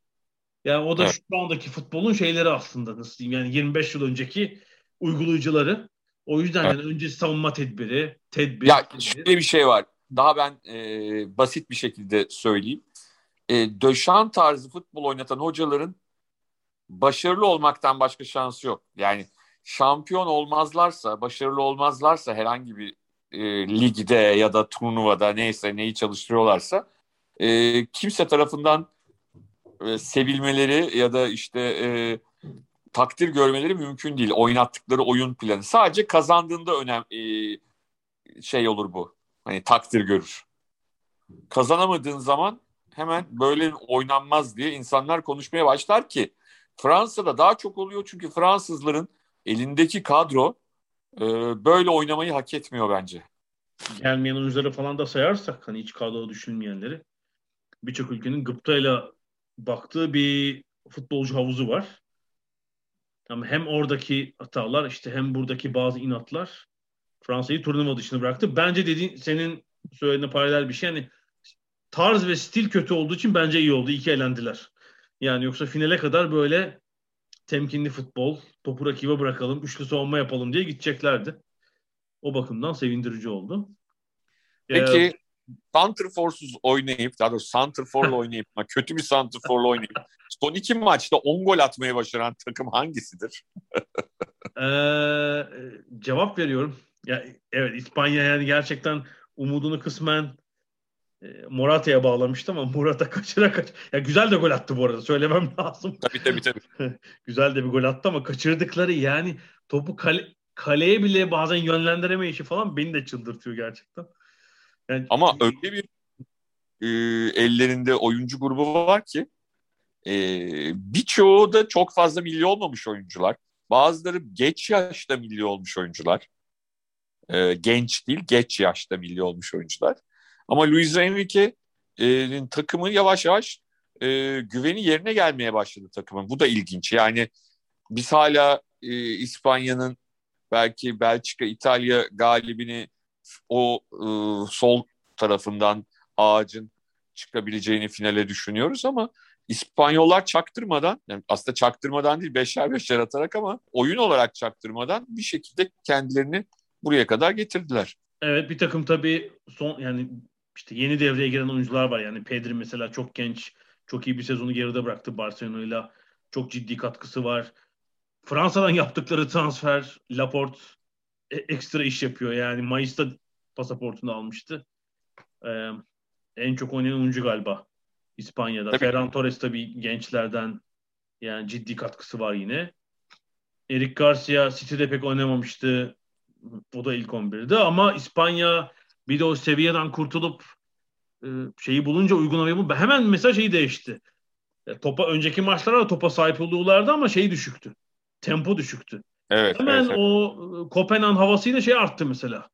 Yani o da evet. şu andaki futbolun şeyleri aslında nasıl diyeyim yani 25 yıl önceki uygulayıcıları. O yüzden evet. yani önce savunma tedbiri, tedbir. Ya şöyle bir şey var. Daha ben e, basit bir şekilde söyleyeyim. E, Döşan tarzı futbol oynatan hocaların başarılı olmaktan başka şansı yok. Yani şampiyon olmazlarsa, başarılı olmazlarsa herhangi bir e, ligde ya da turnuvada neyse neyi çalıştırıyorlarsa e, kimse tarafından e, sevilmeleri ya da işte e, takdir görmeleri mümkün değil. Oynattıkları oyun planı. Sadece kazandığında önem e, şey olur bu. Hani takdir görür. Kazanamadığın zaman hemen böyle oynanmaz diye insanlar konuşmaya başlar ki Fransa'da daha çok oluyor çünkü Fransızların elindeki kadro e, böyle oynamayı hak etmiyor bence. Gelmeyen oyuncuları falan da sayarsak hani hiç kadroda düşünmeyenleri birçok ülkenin gıptayla baktığı bir futbolcu havuzu var. Ama hem oradaki hatalar işte hem buradaki bazı inatlar Fransa'yı turnuva dışına bıraktı. Bence dediğin senin söylediğine paralel bir şey. Yani tarz ve stil kötü olduğu için bence iyi oldu. İyi elendiler. Yani yoksa finale kadar böyle temkinli futbol, topu rakibe bırakalım, üçlü savunma yapalım diye gideceklerdi. O bakımdan sevindirici oldu. Peki ee, Santrforsuz oynayıp, daha doğrusu Santrfor'la oynayıp, kötü bir Santrfor'la oynayıp son iki maçta 10 gol atmaya başaran takım hangisidir? ee, cevap veriyorum. Ya, evet İspanya yani gerçekten umudunu kısmen Morata'ya bağlamıştı ama Morata kaçıra kaç. Ya güzel de gol attı bu arada söylemem lazım. Tabii tabii tabii. güzel de bir gol attı ama kaçırdıkları yani topu kale, kaleye bile bazen yönlendiremeyişi falan beni de çıldırtıyor gerçekten. Yani, ama öyle bir e, ellerinde oyuncu grubu var ki e, birçoğu da çok fazla milli olmamış oyuncular. Bazıları geç yaşta milli olmuş oyuncular. E, genç değil, geç yaşta milli olmuş oyuncular. Ama Luis Enrique'nin takımı yavaş yavaş e, güveni yerine gelmeye başladı takımın. Bu da ilginç. Yani biz hala e, İspanya'nın belki Belçika, İtalya galibini o e, sol tarafından ağacın çıkabileceğini finale düşünüyoruz ama İspanyollar çaktırmadan, yani aslında çaktırmadan değil beşer beşer atarak ama oyun olarak çaktırmadan bir şekilde kendilerini buraya kadar getirdiler. Evet bir takım tabii son yani işte yeni devreye giren oyuncular var. Yani Pedri mesela çok genç, çok iyi bir sezonu geride bıraktı Barcelona'yla. Çok ciddi katkısı var. Fransa'dan yaptıkları transfer Laporte e, ekstra iş yapıyor. Yani Mayıs'ta pasaportunu almıştı. Ee, en çok oynayan oyuncu galiba İspanya'da. Tabii. Ferran Torres tabii gençlerden yani ciddi katkısı var yine. Eric Garcia City'de pek oynamamıştı. O da ilk 11'de ama İspanya bir de o seviyeden kurtulup e, şeyi bulunca uygulamayı bulunca hemen mesela şeyi değişti. E, topa önceki maçlarda topa sahip oluyorlardı ama şeyi düşüktü. Tempo düşüktü. Evet. Hemen evet, o e, Kopenhag havasıyla şey arttı mesela.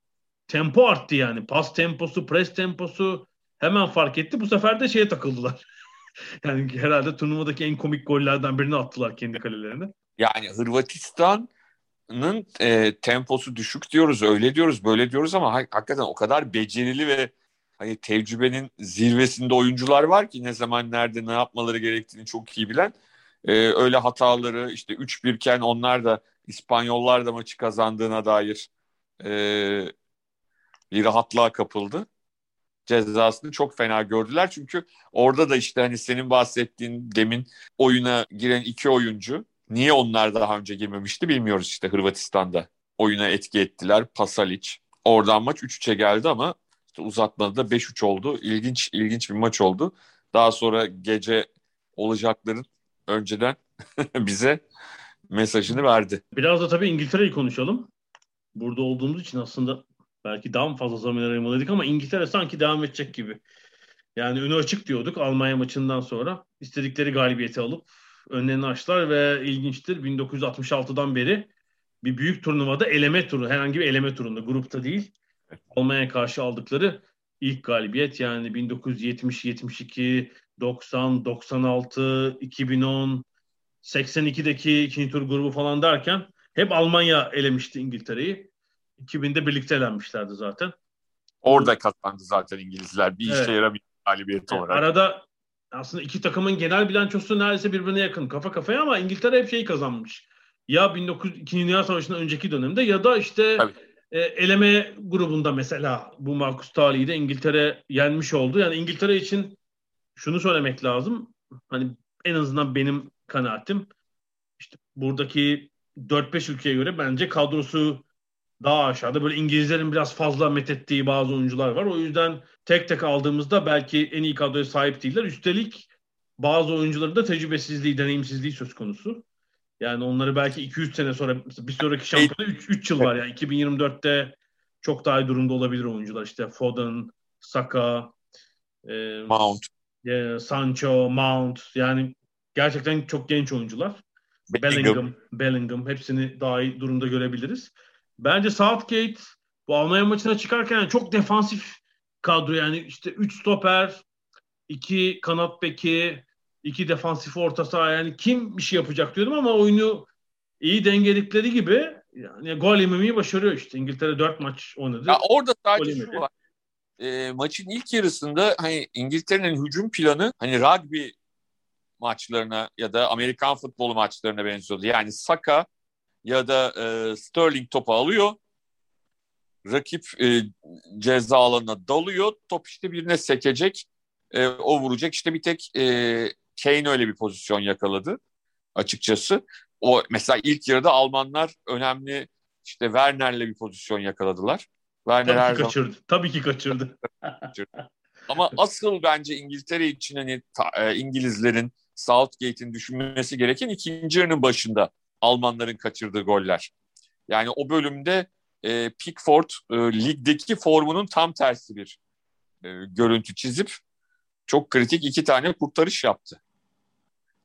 Tempo arttı yani. Pas temposu, pres temposu hemen fark etti. Bu sefer de şeye takıldılar. yani herhalde turnuvadaki en komik gollerden birini attılar kendi kalelerine. Yani Hırvatistan'ın e, temposu düşük diyoruz, öyle diyoruz, böyle diyoruz ama hakikaten o kadar becerili ve hani tecrübenin zirvesinde oyuncular var ki ne zaman nerede ne yapmaları gerektiğini çok iyi bilen. E, öyle hataları işte 3-1 iken onlar da İspanyollar da maçı kazandığına dair e, bir rahatlığa kapıldı. Cezasını çok fena gördüler. Çünkü orada da işte hani senin bahsettiğin demin oyuna giren iki oyuncu niye onlar daha önce girmemişti bilmiyoruz işte Hırvatistan'da. Oyuna etki ettiler. Pasalic. Oradan maç 3-3'e geldi ama işte uzatmada da 5-3 oldu. İlginç ilginç bir maç oldu. Daha sonra gece olacakların önceden bize mesajını verdi. Biraz da tabii İngiltere'yi konuşalım. Burada olduğumuz için aslında belki daha fazla zaman ayırmalıydık ama İngiltere sanki devam edecek gibi. Yani önü açık diyorduk Almanya maçından sonra. istedikleri galibiyeti alıp önlerini açtılar ve ilginçtir 1966'dan beri bir büyük turnuvada eleme turu, herhangi bir eleme turunda, grupta değil. Almanya'ya karşı aldıkları ilk galibiyet yani 1970, 72, 90, 96, 2010, 82'deki ikinci tur grubu falan derken hep Almanya elemişti İngiltere'yi. 2000'de birlikte elenmişlerdi zaten. Orada kazandı zaten İngilizler. Bir evet. işe yaramıyor galibiyet olarak. Arada aslında iki takımın genel bilançosu neredeyse birbirine yakın kafa kafaya ama İngiltere hep şeyi kazanmış. Ya 1902. Dünya Savaşı'ndan önceki dönemde ya da işte e, eleme grubunda mesela bu Marcus Tali'yi de İngiltere yenmiş oldu. Yani İngiltere için şunu söylemek lazım. Hani en azından benim kanaatim işte buradaki 4-5 ülkeye göre bence kadrosu daha aşağıda. Böyle İngilizlerin biraz fazla methettiği bazı oyuncular var. O yüzden tek tek aldığımızda belki en iyi kadroya sahip değiller. Üstelik bazı oyuncuların da tecrübesizliği, deneyimsizliği söz konusu. Yani onları belki 200 sene sonra bir sonraki şampiyonda 3, 3 yıl var yani 2024'te çok daha iyi durumda olabilir oyuncular. İşte Foden, Saka, e, Mount, e, Sancho, Mount yani gerçekten çok genç oyuncular. Bellingham. Bellingham, Bellingham hepsini daha iyi durumda görebiliriz. Bence Southgate bu Almanya maçına çıkarken çok defansif kadro yani işte 3 stoper, 2 kanat beki, 2 defansif orta saha yani kim bir şey yapacak diyordum ama oyunu iyi dengeledikleri gibi yani gol yememeyi başarıyor işte. İngiltere 4 maç oynadı. Ya orada sadece şu var. E, maçın ilk yarısında hani İngiltere'nin hücum planı hani rugby maçlarına ya da Amerikan futbolu maçlarına benziyordu. Yani Saka ya da e, Sterling topu alıyor. Rakip e, ceza alanına dalıyor. Top işte birine sekecek. E, o vuracak. İşte bir tek e, Kane öyle bir pozisyon yakaladı açıkçası. O mesela ilk yarıda Almanlar önemli işte Werner'le bir pozisyon yakaladılar. Werner Tabii ki kaçırdı. Zaman... Tabii ki kaçırdı. Ama asıl bence İngiltere için hani ta, e, İngilizlerin Southgate'in düşünmesi gereken ikinci yarının başında Almanların kaçırdığı goller. Yani o bölümde e, Pickford e, ligdeki formunun tam tersi bir e, görüntü çizip çok kritik iki tane kurtarış yaptı.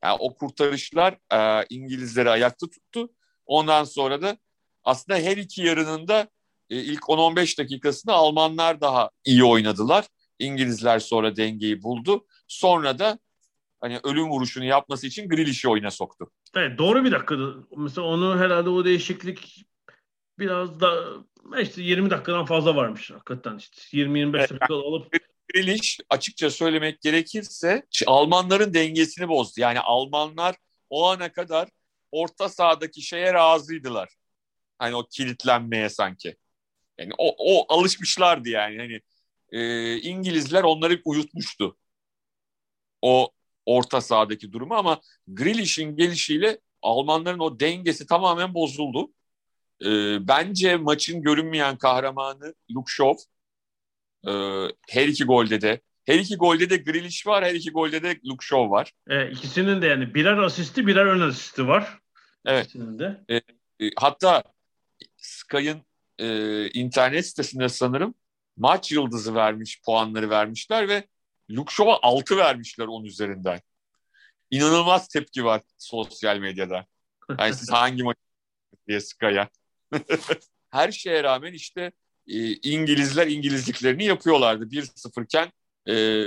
Yani o kurtarışlar e, İngilizleri ayakta tuttu Ondan sonra da aslında her iki yarının da e, ilk 10-15 dakikasında Almanlar daha iyi oynadılar. İngilizler sonra dengeyi buldu. Sonra da hani ölüm vuruşunu yapması için Grealish'i oyuna soktu. Evet doğru bir dakikadı. Mesela onu herhalde o değişiklik biraz da işte 20 dakikadan fazla varmış hakikaten işte 20-25 evet. dakika alıp Grealish açıkça söylemek gerekirse Almanların dengesini bozdu. Yani Almanlar o ana kadar orta sahadaki şeye razıydılar. Hani o kilitlenmeye sanki. Yani o, o alışmışlardı yani. Hani e, İngilizler onları uyutmuştu. O orta sahadaki durumu ama Grealish'in gelişiyle Almanların o dengesi tamamen bozuldu. E, bence maçın görünmeyen kahramanı Luke Shaw. E, her iki golde de her iki golde de Grealish var, her iki golde de Luke Shaw var. E, ikisinin de yani birer asisti, birer ön asisti var. Evet. De. E, e, hatta Sky'ın e, internet sitesinde sanırım maç yıldızı vermiş, puanları vermişler ve Luke Shaw'a 6 vermişler 10 üzerinden. İnanılmaz tepki var sosyal medyada. Yani siz hangi maç diye Sky'a. Her şeye rağmen işte e, İngilizler İngilizliklerini yapıyorlardı. 1-0 iken e,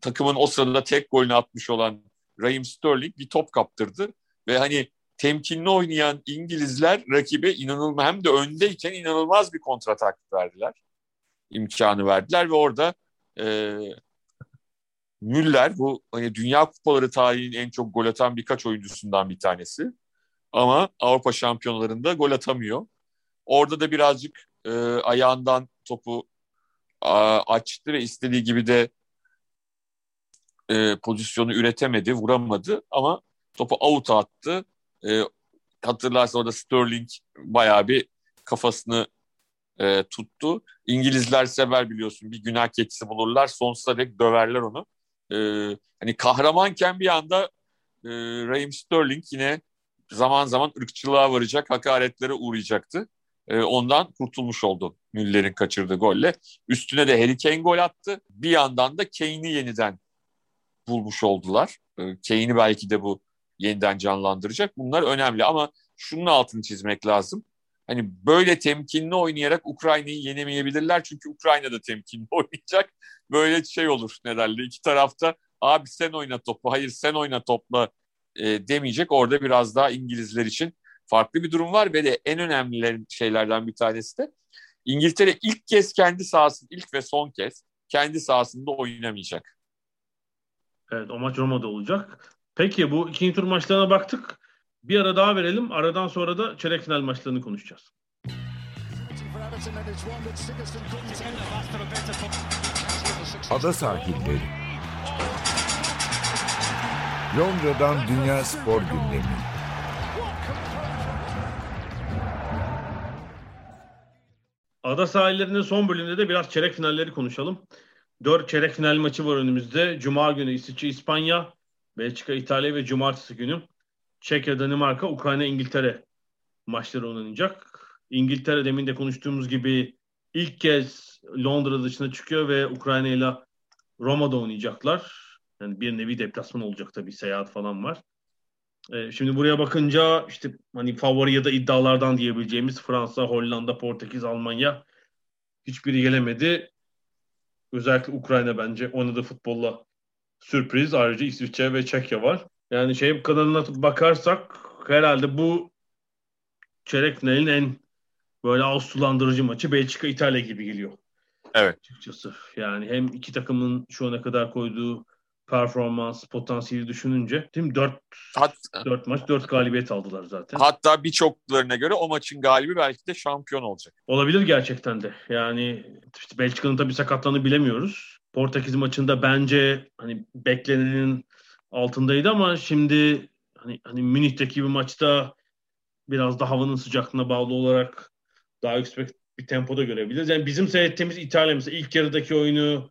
takımın o sırada tek golünü atmış olan Raheem Sterling bir top kaptırdı. Ve hani temkinli oynayan İngilizler rakibe inanılmaz hem de öndeyken inanılmaz bir kontratak verdiler. imkanı verdiler ve orada e, Müller bu hani Dünya Kupaları tarihinin en çok gol atan birkaç oyuncusundan bir tanesi. Ama Avrupa şampiyonlarında gol atamıyor. Orada da birazcık e, ayağından topu a, açtı ve istediği gibi de e, pozisyonu üretemedi, vuramadı ama topu out attı. E, hatırlarsa orada Sterling bayağı bir kafasını e, tuttu. İngilizler sever biliyorsun bir günah keçisi bulurlar sonsuza dek döverler onu. E, hani kahramanken bir anda e, Raheem Sterling yine zaman zaman ırkçılığa varacak, hakaretlere uğrayacaktı. E, ondan kurtulmuş oldu Müller'in kaçırdığı golle. Üstüne de Harry Kane gol attı. Bir yandan da Kane'i yeniden bulmuş oldular. E, Kane'i belki de bu yeniden canlandıracak. Bunlar önemli ama şunun altını çizmek lazım. Hani böyle temkinli oynayarak Ukrayna'yı yenemeyebilirler. Çünkü Ukrayna da temkinli oynayacak. Böyle şey olur ne derler. İki tarafta abi sen oyna topu, hayır sen oyna topla e, demeyecek. Orada biraz daha İngilizler için farklı bir durum var ve de en önemli şeylerden bir tanesi de İngiltere ilk kez kendi sahasında, ilk ve son kez kendi sahasında oynamayacak. Evet o maç Roma'da olacak. Peki bu ikinci tur maçlarına baktık. Bir ara daha verelim. Aradan sonra da çeyrek final maçlarını konuşacağız. Ada sahilleri. Londra'dan Dünya Spor Gündemi. Ada sahillerinin son bölümünde de biraz çeyrek finalleri konuşalım. Dört çeyrek final maçı var önümüzde. Cuma günü İsviçre, İspanya, Belçika, İtalya ve Cumartesi günü Çekya, Danimarka, Ukrayna, İngiltere maçları oynanacak. İngiltere demin de konuştuğumuz gibi ilk kez Londra dışına çıkıyor ve Ukrayna ile Roma'da oynayacaklar. Yani bir nevi deplasman olacak tabii seyahat falan var. Ee, şimdi buraya bakınca işte hani favori ya da iddialardan diyebileceğimiz Fransa, Hollanda, Portekiz, Almanya hiçbiri gelemedi. Özellikle Ukrayna bence oynadığı futbolla sürpriz. Ayrıca İsviçre ve Çekya var. Yani şey kanalına bakarsak herhalde bu çeyrek finalin en böyle ağız sulandırıcı maçı Belçika İtalya gibi geliyor. Evet. Açıkçası. Yani hem iki takımın şu ana kadar koyduğu performans potansiyeli düşününce değil mi? 4 Hat, 4 maç 4 galibiyet aldılar zaten. Hatta birçoklarına göre o maçın galibi belki de şampiyon olacak. Olabilir gerçekten de. Yani işte Belçika'nın tabii sakatlığını bilemiyoruz. Portekiz maçında bence hani beklenenin altındaydı ama şimdi hani hani Münih'teki bir maçta biraz da havanın sıcaklığına bağlı olarak daha yüksek bir tempoda görebiliriz. Yani bizim seyrettiğimiz İtalya mesela ilk yarıdaki oyunu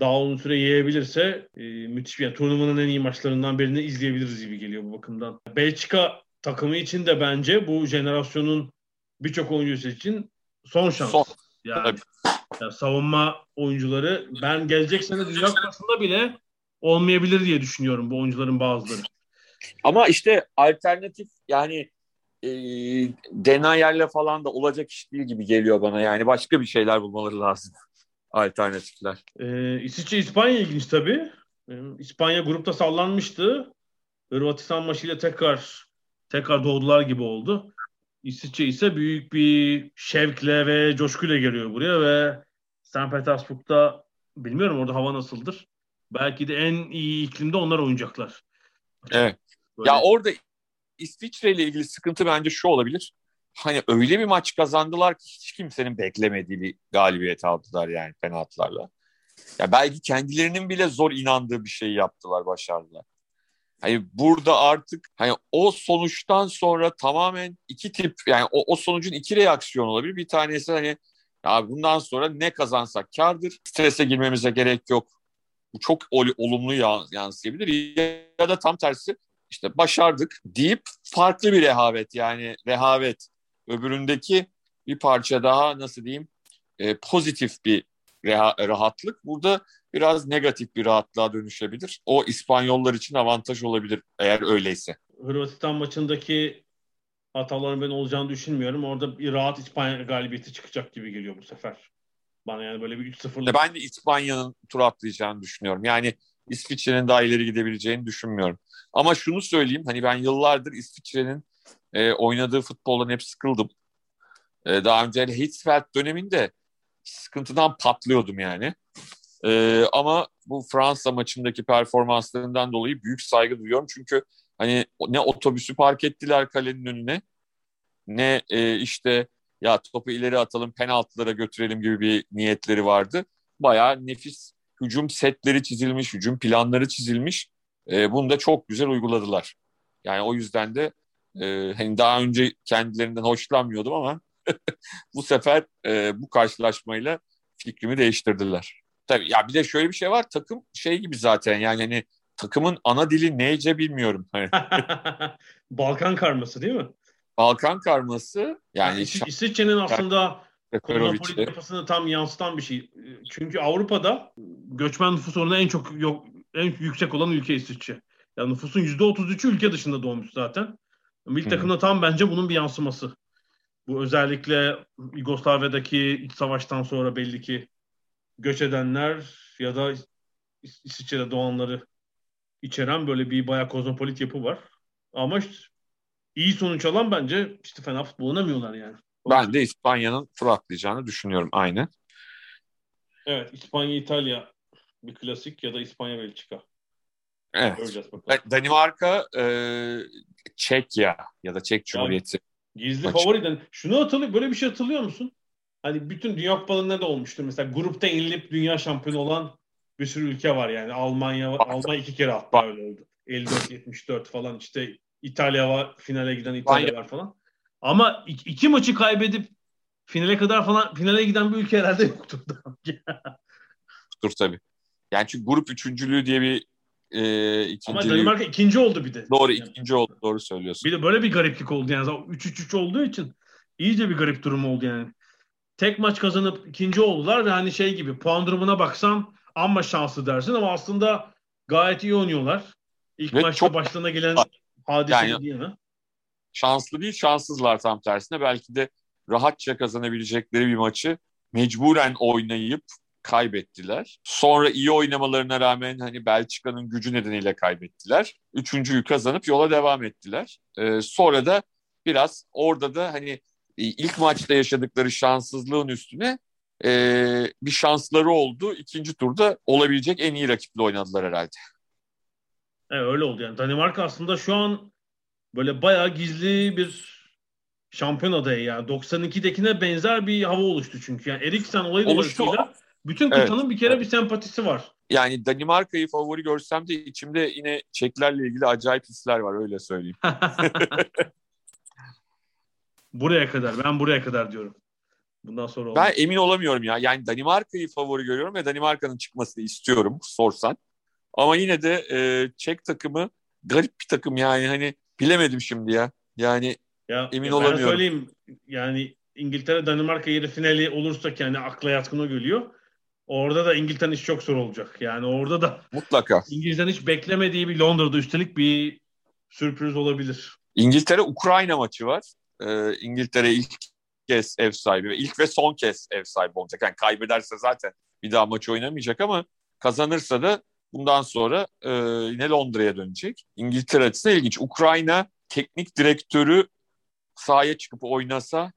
daha uzun süre yiyebilirse e, müthiş bir yani, turnuvanın en iyi maçlarından birini izleyebiliriz gibi geliyor bu bakımdan. Belçika takımı için de bence bu jenerasyonun birçok oyuncusu için son şans. Son. Yani, yani savunma oyuncuları ben gelecek sene Dünya Kupası'nda bile olmayabilir diye düşünüyorum bu oyuncuların bazıları. Ama işte alternatif yani e, Denayer'le falan da olacak iş değil gibi geliyor bana. Yani başka bir şeyler bulmaları lazım. Alternatifler. Ee, İsviçre İspanya ilginç tabii. Ee, İspanya grupta sallanmıştı. Hırvatistan maçıyla tekrar tekrar doğdular gibi oldu. İsviçre ise büyük bir şevkle ve coşkuyla geliyor buraya ve St. Petersburg'da bilmiyorum orada hava nasıldır. Belki de en iyi iklimde onlar oynayacaklar. Evet. Böyle. Ya orada İsviçre ile ilgili sıkıntı bence şu olabilir. Hani öyle bir maç kazandılar ki hiç kimsenin beklemediği bir galibiyet aldılar yani penaltılarla. Ya belki kendilerinin bile zor inandığı bir şey yaptılar, başardılar. Hani burada artık hani o sonuçtan sonra tamamen iki tip yani o, o sonucun iki reaksiyon olabilir. Bir tanesi hani ya bundan sonra ne kazansak kardır. Strese girmemize gerek yok. Bu çok ol, olumlu yansıyabilir. Ya da tam tersi işte başardık deyip farklı bir rehavet yani rehavet öbüründeki bir parça daha nasıl diyeyim e, pozitif bir reha, rahatlık. Burada biraz negatif bir rahatlığa dönüşebilir. O İspanyollar için avantaj olabilir eğer öyleyse. Hırvatistan maçındaki hataların ben olacağını düşünmüyorum. Orada bir rahat İspanya galibiyeti çıkacak gibi geliyor bu sefer. Bana yani böyle bir 3-0'lık. Ben de İspanya'nın tur atlayacağını düşünüyorum. Yani İsviçre'nin daha ileri gidebileceğini düşünmüyorum. Ama şunu söyleyeyim hani ben yıllardır İsviçre'nin e, oynadığı futboldan hep sıkıldım. E, daha önce Hitzfeld döneminde sıkıntıdan patlıyordum yani. E, ama bu Fransa maçındaki performanslarından dolayı büyük saygı duyuyorum. Çünkü hani ne otobüsü park ettiler kalenin önüne ne e, işte ya topu ileri atalım penaltılara götürelim gibi bir niyetleri vardı. Bayağı nefis hücum setleri çizilmiş, hücum planları çizilmiş. E, bunu da çok güzel uyguladılar. Yani o yüzden de e, hani daha önce kendilerinden hoşlanmıyordum ama bu sefer e, bu karşılaşmayla fikrimi değiştirdiler. Tabii ya bir de şöyle bir şey var takım şey gibi zaten yani hani takımın ana dili neyce bilmiyorum. Hani. Balkan karması değil mi? Balkan karması yani, yani İsviçre'nin aslında kozmopolit yapısını tam yansıtan bir şey. Çünkü Avrupa'da göçmen nüfus oranı en çok yok en yüksek olan ülke İsviçre. Yani nüfusun %33'ü ülke dışında doğmuş zaten. Milli takımda tam bence bunun bir yansıması. Bu özellikle Yugoslavya'daki iç savaştan sonra belli ki göç edenler ya da İsviçre'de doğanları içeren böyle bir bayağı kozmopolit yapı var. Ama işte iyi sonuç alan bence işte fena futbol oynamıyorlar yani. Ben de İspanya'nın tur atlayacağını düşünüyorum aynı. Evet İspanya İtalya bir klasik ya da İspanya Belçika. Evet. Danimarka e, Çekya ya da Çek Cumhuriyeti. Yani gizli maçı. favoriden. Şunu hatırlıyor böyle bir şey hatırlıyor musun? Hani bütün Dünya Kupalarında da olmuştur. Mesela grupta yenilip dünya şampiyonu olan bir sürü ülke var yani. Almanya. Almanya iki kere hatta öyle oldu. 54-74 falan işte İtalya var. Finale giden İtalya var falan. Ama iki, iki maçı kaybedip finale kadar falan finale giden bir ülke herhalde yoktur. Yoktur tabii. Yani çünkü grup üçüncülüğü diye bir e, ikinci... Ama Danimarka ikinci oldu bir de. Doğru yani. ikinci oldu. Doğru söylüyorsun. Bir de böyle bir gariplik oldu yani. 3-3-3 olduğu için iyice bir garip durum oldu yani. Tek maç kazanıp ikinci oldular ve hani şey gibi puan durumuna baksan amma şanslı dersin ama aslında gayet iyi oynuyorlar. İlk ve maçta çok... başlarına gelen hadise yani, değil mi? Şanslı değil şanssızlar tam tersine. Belki de rahatça kazanabilecekleri bir maçı mecburen oynayıp kaybettiler. Sonra iyi oynamalarına rağmen hani Belçika'nın gücü nedeniyle kaybettiler. Üçüncüyü kazanıp yola devam ettiler. Ee, sonra da biraz orada da hani e, ilk maçta yaşadıkları şanssızlığın üstüne e, bir şansları oldu. İkinci turda olabilecek en iyi rakiple oynadılar herhalde. Evet öyle oldu yani. Danimarka aslında şu an böyle bayağı gizli bir şampiyon adayı yani. 92'dekine benzer bir hava oluştu çünkü. Yani Eriksen olayı dolayısıyla bütün kıtanın evet. bir kere bir sempatisi var. Yani Danimarka'yı favori görsem de içimde yine Çeklerle ilgili acayip hisler var öyle söyleyeyim. buraya kadar. Ben buraya kadar diyorum. Bundan sonra olmaz. Ben emin olamıyorum ya. Yani Danimarka'yı favori görüyorum ve Danimarka'nın çıkmasını istiyorum sorsan. Ama yine de e, Çek takımı garip bir takım yani hani bilemedim şimdi ya. Yani ya, emin ya olamıyorum. Ben söyleyeyim yani İngiltere Danimarka yarı finali olursa yani akla yatkın o geliyor. Orada da İngiltere'nin iş çok zor olacak. Yani orada da mutlaka İngilizlerin hiç beklemediği bir Londra'da üstelik bir sürpriz olabilir. İngiltere-Ukrayna maçı var. Ee, İngiltere ilk kez ev sahibi ve ilk ve son kez ev sahibi olacak. Yani kaybederse zaten bir daha maç oynamayacak ama kazanırsa da bundan sonra e, yine Londra'ya dönecek. İngiltere açısından ilginç. Ukrayna teknik direktörü sahaya çıkıp oynasa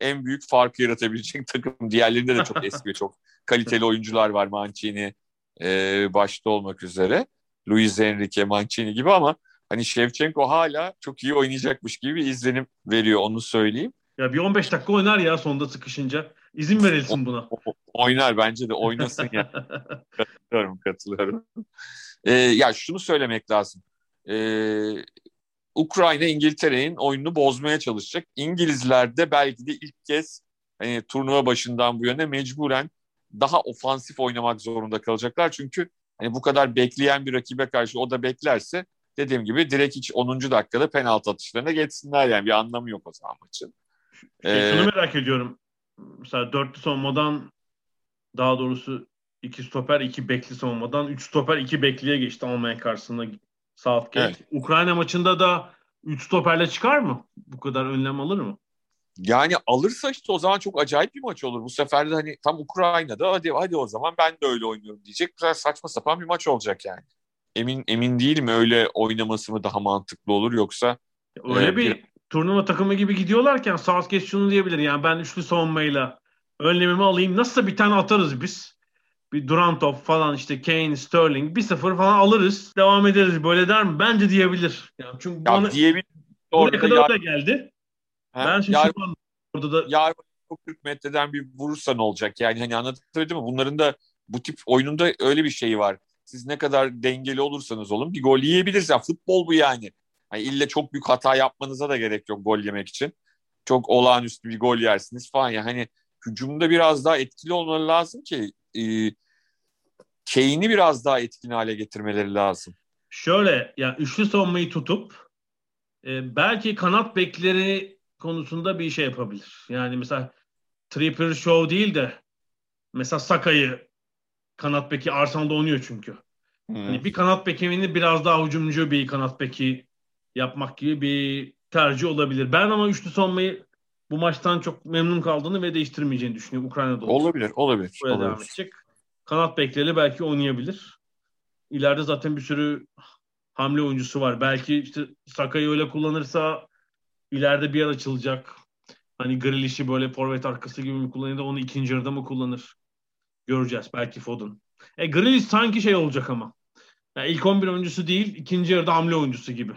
en büyük farkı yaratabilecek takım. Diğerlerinde de çok eski ve çok kaliteli oyuncular var. Mancini e, başta olmak üzere. Luis Enrique, Mancini gibi ama hani Shevchenko hala çok iyi oynayacakmış gibi bir izlenim veriyor onu söyleyeyim. Ya bir 15 dakika oynar ya sonda sıkışınca. İzin verilsin buna. oynar bence de oynasın ya. katılıyorum katılıyorum. Ee, ya şunu söylemek lazım. Ee, Ukrayna İngiltere'nin oyununu bozmaya çalışacak. İngilizler de belki de ilk kez hani, turnuva başından bu yöne mecburen daha ofansif oynamak zorunda kalacaklar. Çünkü hani bu kadar bekleyen bir rakibe karşı o da beklerse dediğim gibi direkt hiç 10. dakikada penaltı atışlarına geçsinler yani bir anlamı yok o zaman maçın. Şey, ee, şunu merak ediyorum. Mesela dörtlü savunmadan daha doğrusu iki stoper, iki bekli savunmadan üç stoper, iki bekliye geçti Almanya karşısında Southgate. Evet. Ukrayna maçında da üç stoperle çıkar mı? Bu kadar önlem alır mı? Yani alırsa işte o zaman çok acayip bir maç olur. Bu sefer de hani tam Ukrayna'da hadi hadi o zaman ben de öyle oynuyorum diyecek. Biraz saçma sapan bir maç olacak yani. Emin emin değilim öyle oynaması mı daha mantıklı olur yoksa öyle e, bir turnuva takımı gibi gidiyorlarken Southgate şunu diyebilir. Yani ben üçlü savunmayla önlemimi alayım. Nasılsa bir tane atarız biz. Bir Durant top falan işte Kane, Sterling bir sıfır falan alırız. Devam ederiz. Böyle der mi? Bence diyebilir. Yani çünkü ya bana, diyebilir. Oraya kadar yar- da geldi. He, ben yar- orada da yar 40 metreden bir vurursa ne olacak? Yani hani anlatabildim mi? Bunların da bu tip oyununda öyle bir şey var. Siz ne kadar dengeli olursanız olun bir gol yiyebilirsiniz. Yani futbol bu yani. Hani ille çok büyük hata yapmanıza da gerek yok gol yemek için. Çok olağanüstü bir gol yersiniz falan. Yani hani hücumda biraz daha etkili olmaları lazım ki e, Kane'i biraz daha etkin hale getirmeleri lazım. Şöyle yani üçlü savunmayı tutup e, belki kanat bekleri konusunda bir şey yapabilir. Yani mesela Tripper Show değil de mesela Saka'yı kanat beki Arsenal'da oynuyor çünkü. Hmm. Hani bir kanat bekimini biraz daha hücumcu bir kanat beki yapmak gibi bir tercih olabilir. Ben ama üçlü savunmayı bu maçtan çok memnun kaldığını ve değiştirmeyeceğini düşünüyorum Ukrayna'da. Olsun. Olabilir, olabilir. Buraya olabilir. devam edecek. Kanat bekleri belki oynayabilir. İleride zaten bir sürü hamle oyuncusu var. Belki işte Saka'yı öyle kullanırsa ileride bir yer açılacak. Hani Grealish'i böyle forvet arkası gibi mi kullanır da onu ikinci yarıda mı kullanır? Göreceğiz. Belki Foden. E Grealish sanki şey olacak ama. Yani ilk 11 oyuncusu değil, ikinci yarıda hamle oyuncusu gibi.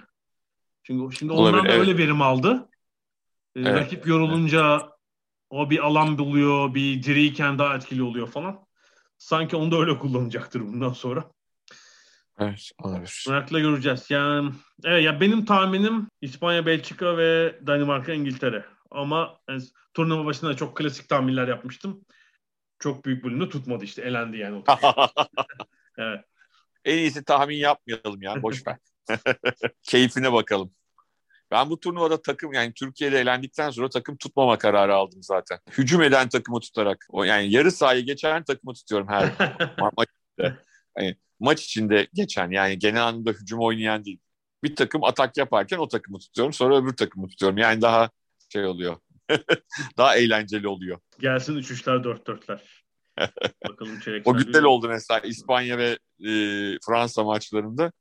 Çünkü şimdi ondan Olabilir, da evet. öyle verim aldı. Ee, evet. Rakip yorulunca o bir alan buluyor, bir diriyken daha etkili oluyor falan. Sanki onu da öyle kullanacaktır bundan sonra. Evet, olabilir. Merakla göreceğiz. Yani evet ya benim tahminim İspanya, Belçika ve Danimarka, İngiltere. Ama yani, turnuva başında çok klasik tahminler yapmıştım. Çok büyük bölümde tutmadı işte. Elendi yani. evet. En iyisi tahmin yapmayalım ya. Boş ver. Keyfine bakalım. Ben bu turnuvada takım yani Türkiye'de elendikten sonra takım tutmama kararı aldım zaten. Hücum eden takımı tutarak. O yani yarı sahayı geçen takımı tutuyorum her ma- maç içinde. Yani maç içinde geçen yani genel anlamda hücum oynayan değil. Bir takım atak yaparken o takımı tutuyorum. Sonra öbür takımı tutuyorum. Yani daha şey oluyor. daha eğlenceli oluyor. Gelsin 3-3'ler 4-4'ler. Bakalım çeyrek O güzel oldu mesela İspanya ve e, Fransa maçlarında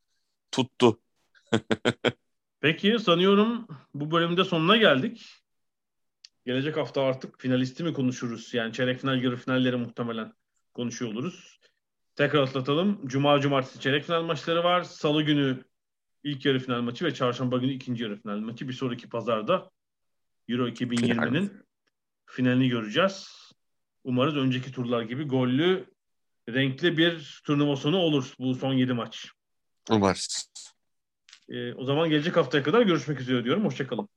tuttu. Peki sanıyorum bu bölümde sonuna geldik. Gelecek hafta artık finalisti mi konuşuruz? Yani çeyrek final, yarı finalleri muhtemelen konuşuyor oluruz. Tekrar atlatalım. Cuma, cumartesi çeyrek final maçları var. Salı günü ilk yarı final maçı ve çarşamba günü ikinci yarı final maçı. Bir sonraki pazarda Euro 2020'nin finalini göreceğiz. Umarız önceki turlar gibi gollü, renkli bir turnuva sonu olur bu son 7 maç. Umarız. Ee, o zaman gelecek haftaya kadar görüşmek üzere diyorum. Hoşçakalın.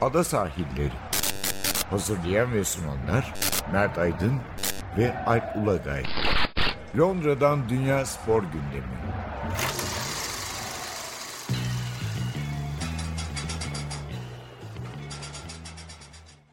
Ada sahilleri. Hazırlayan ve sunanlar Mert Aydın ve Alp Ulagay. Londra'dan Dünya Spor Gündemi.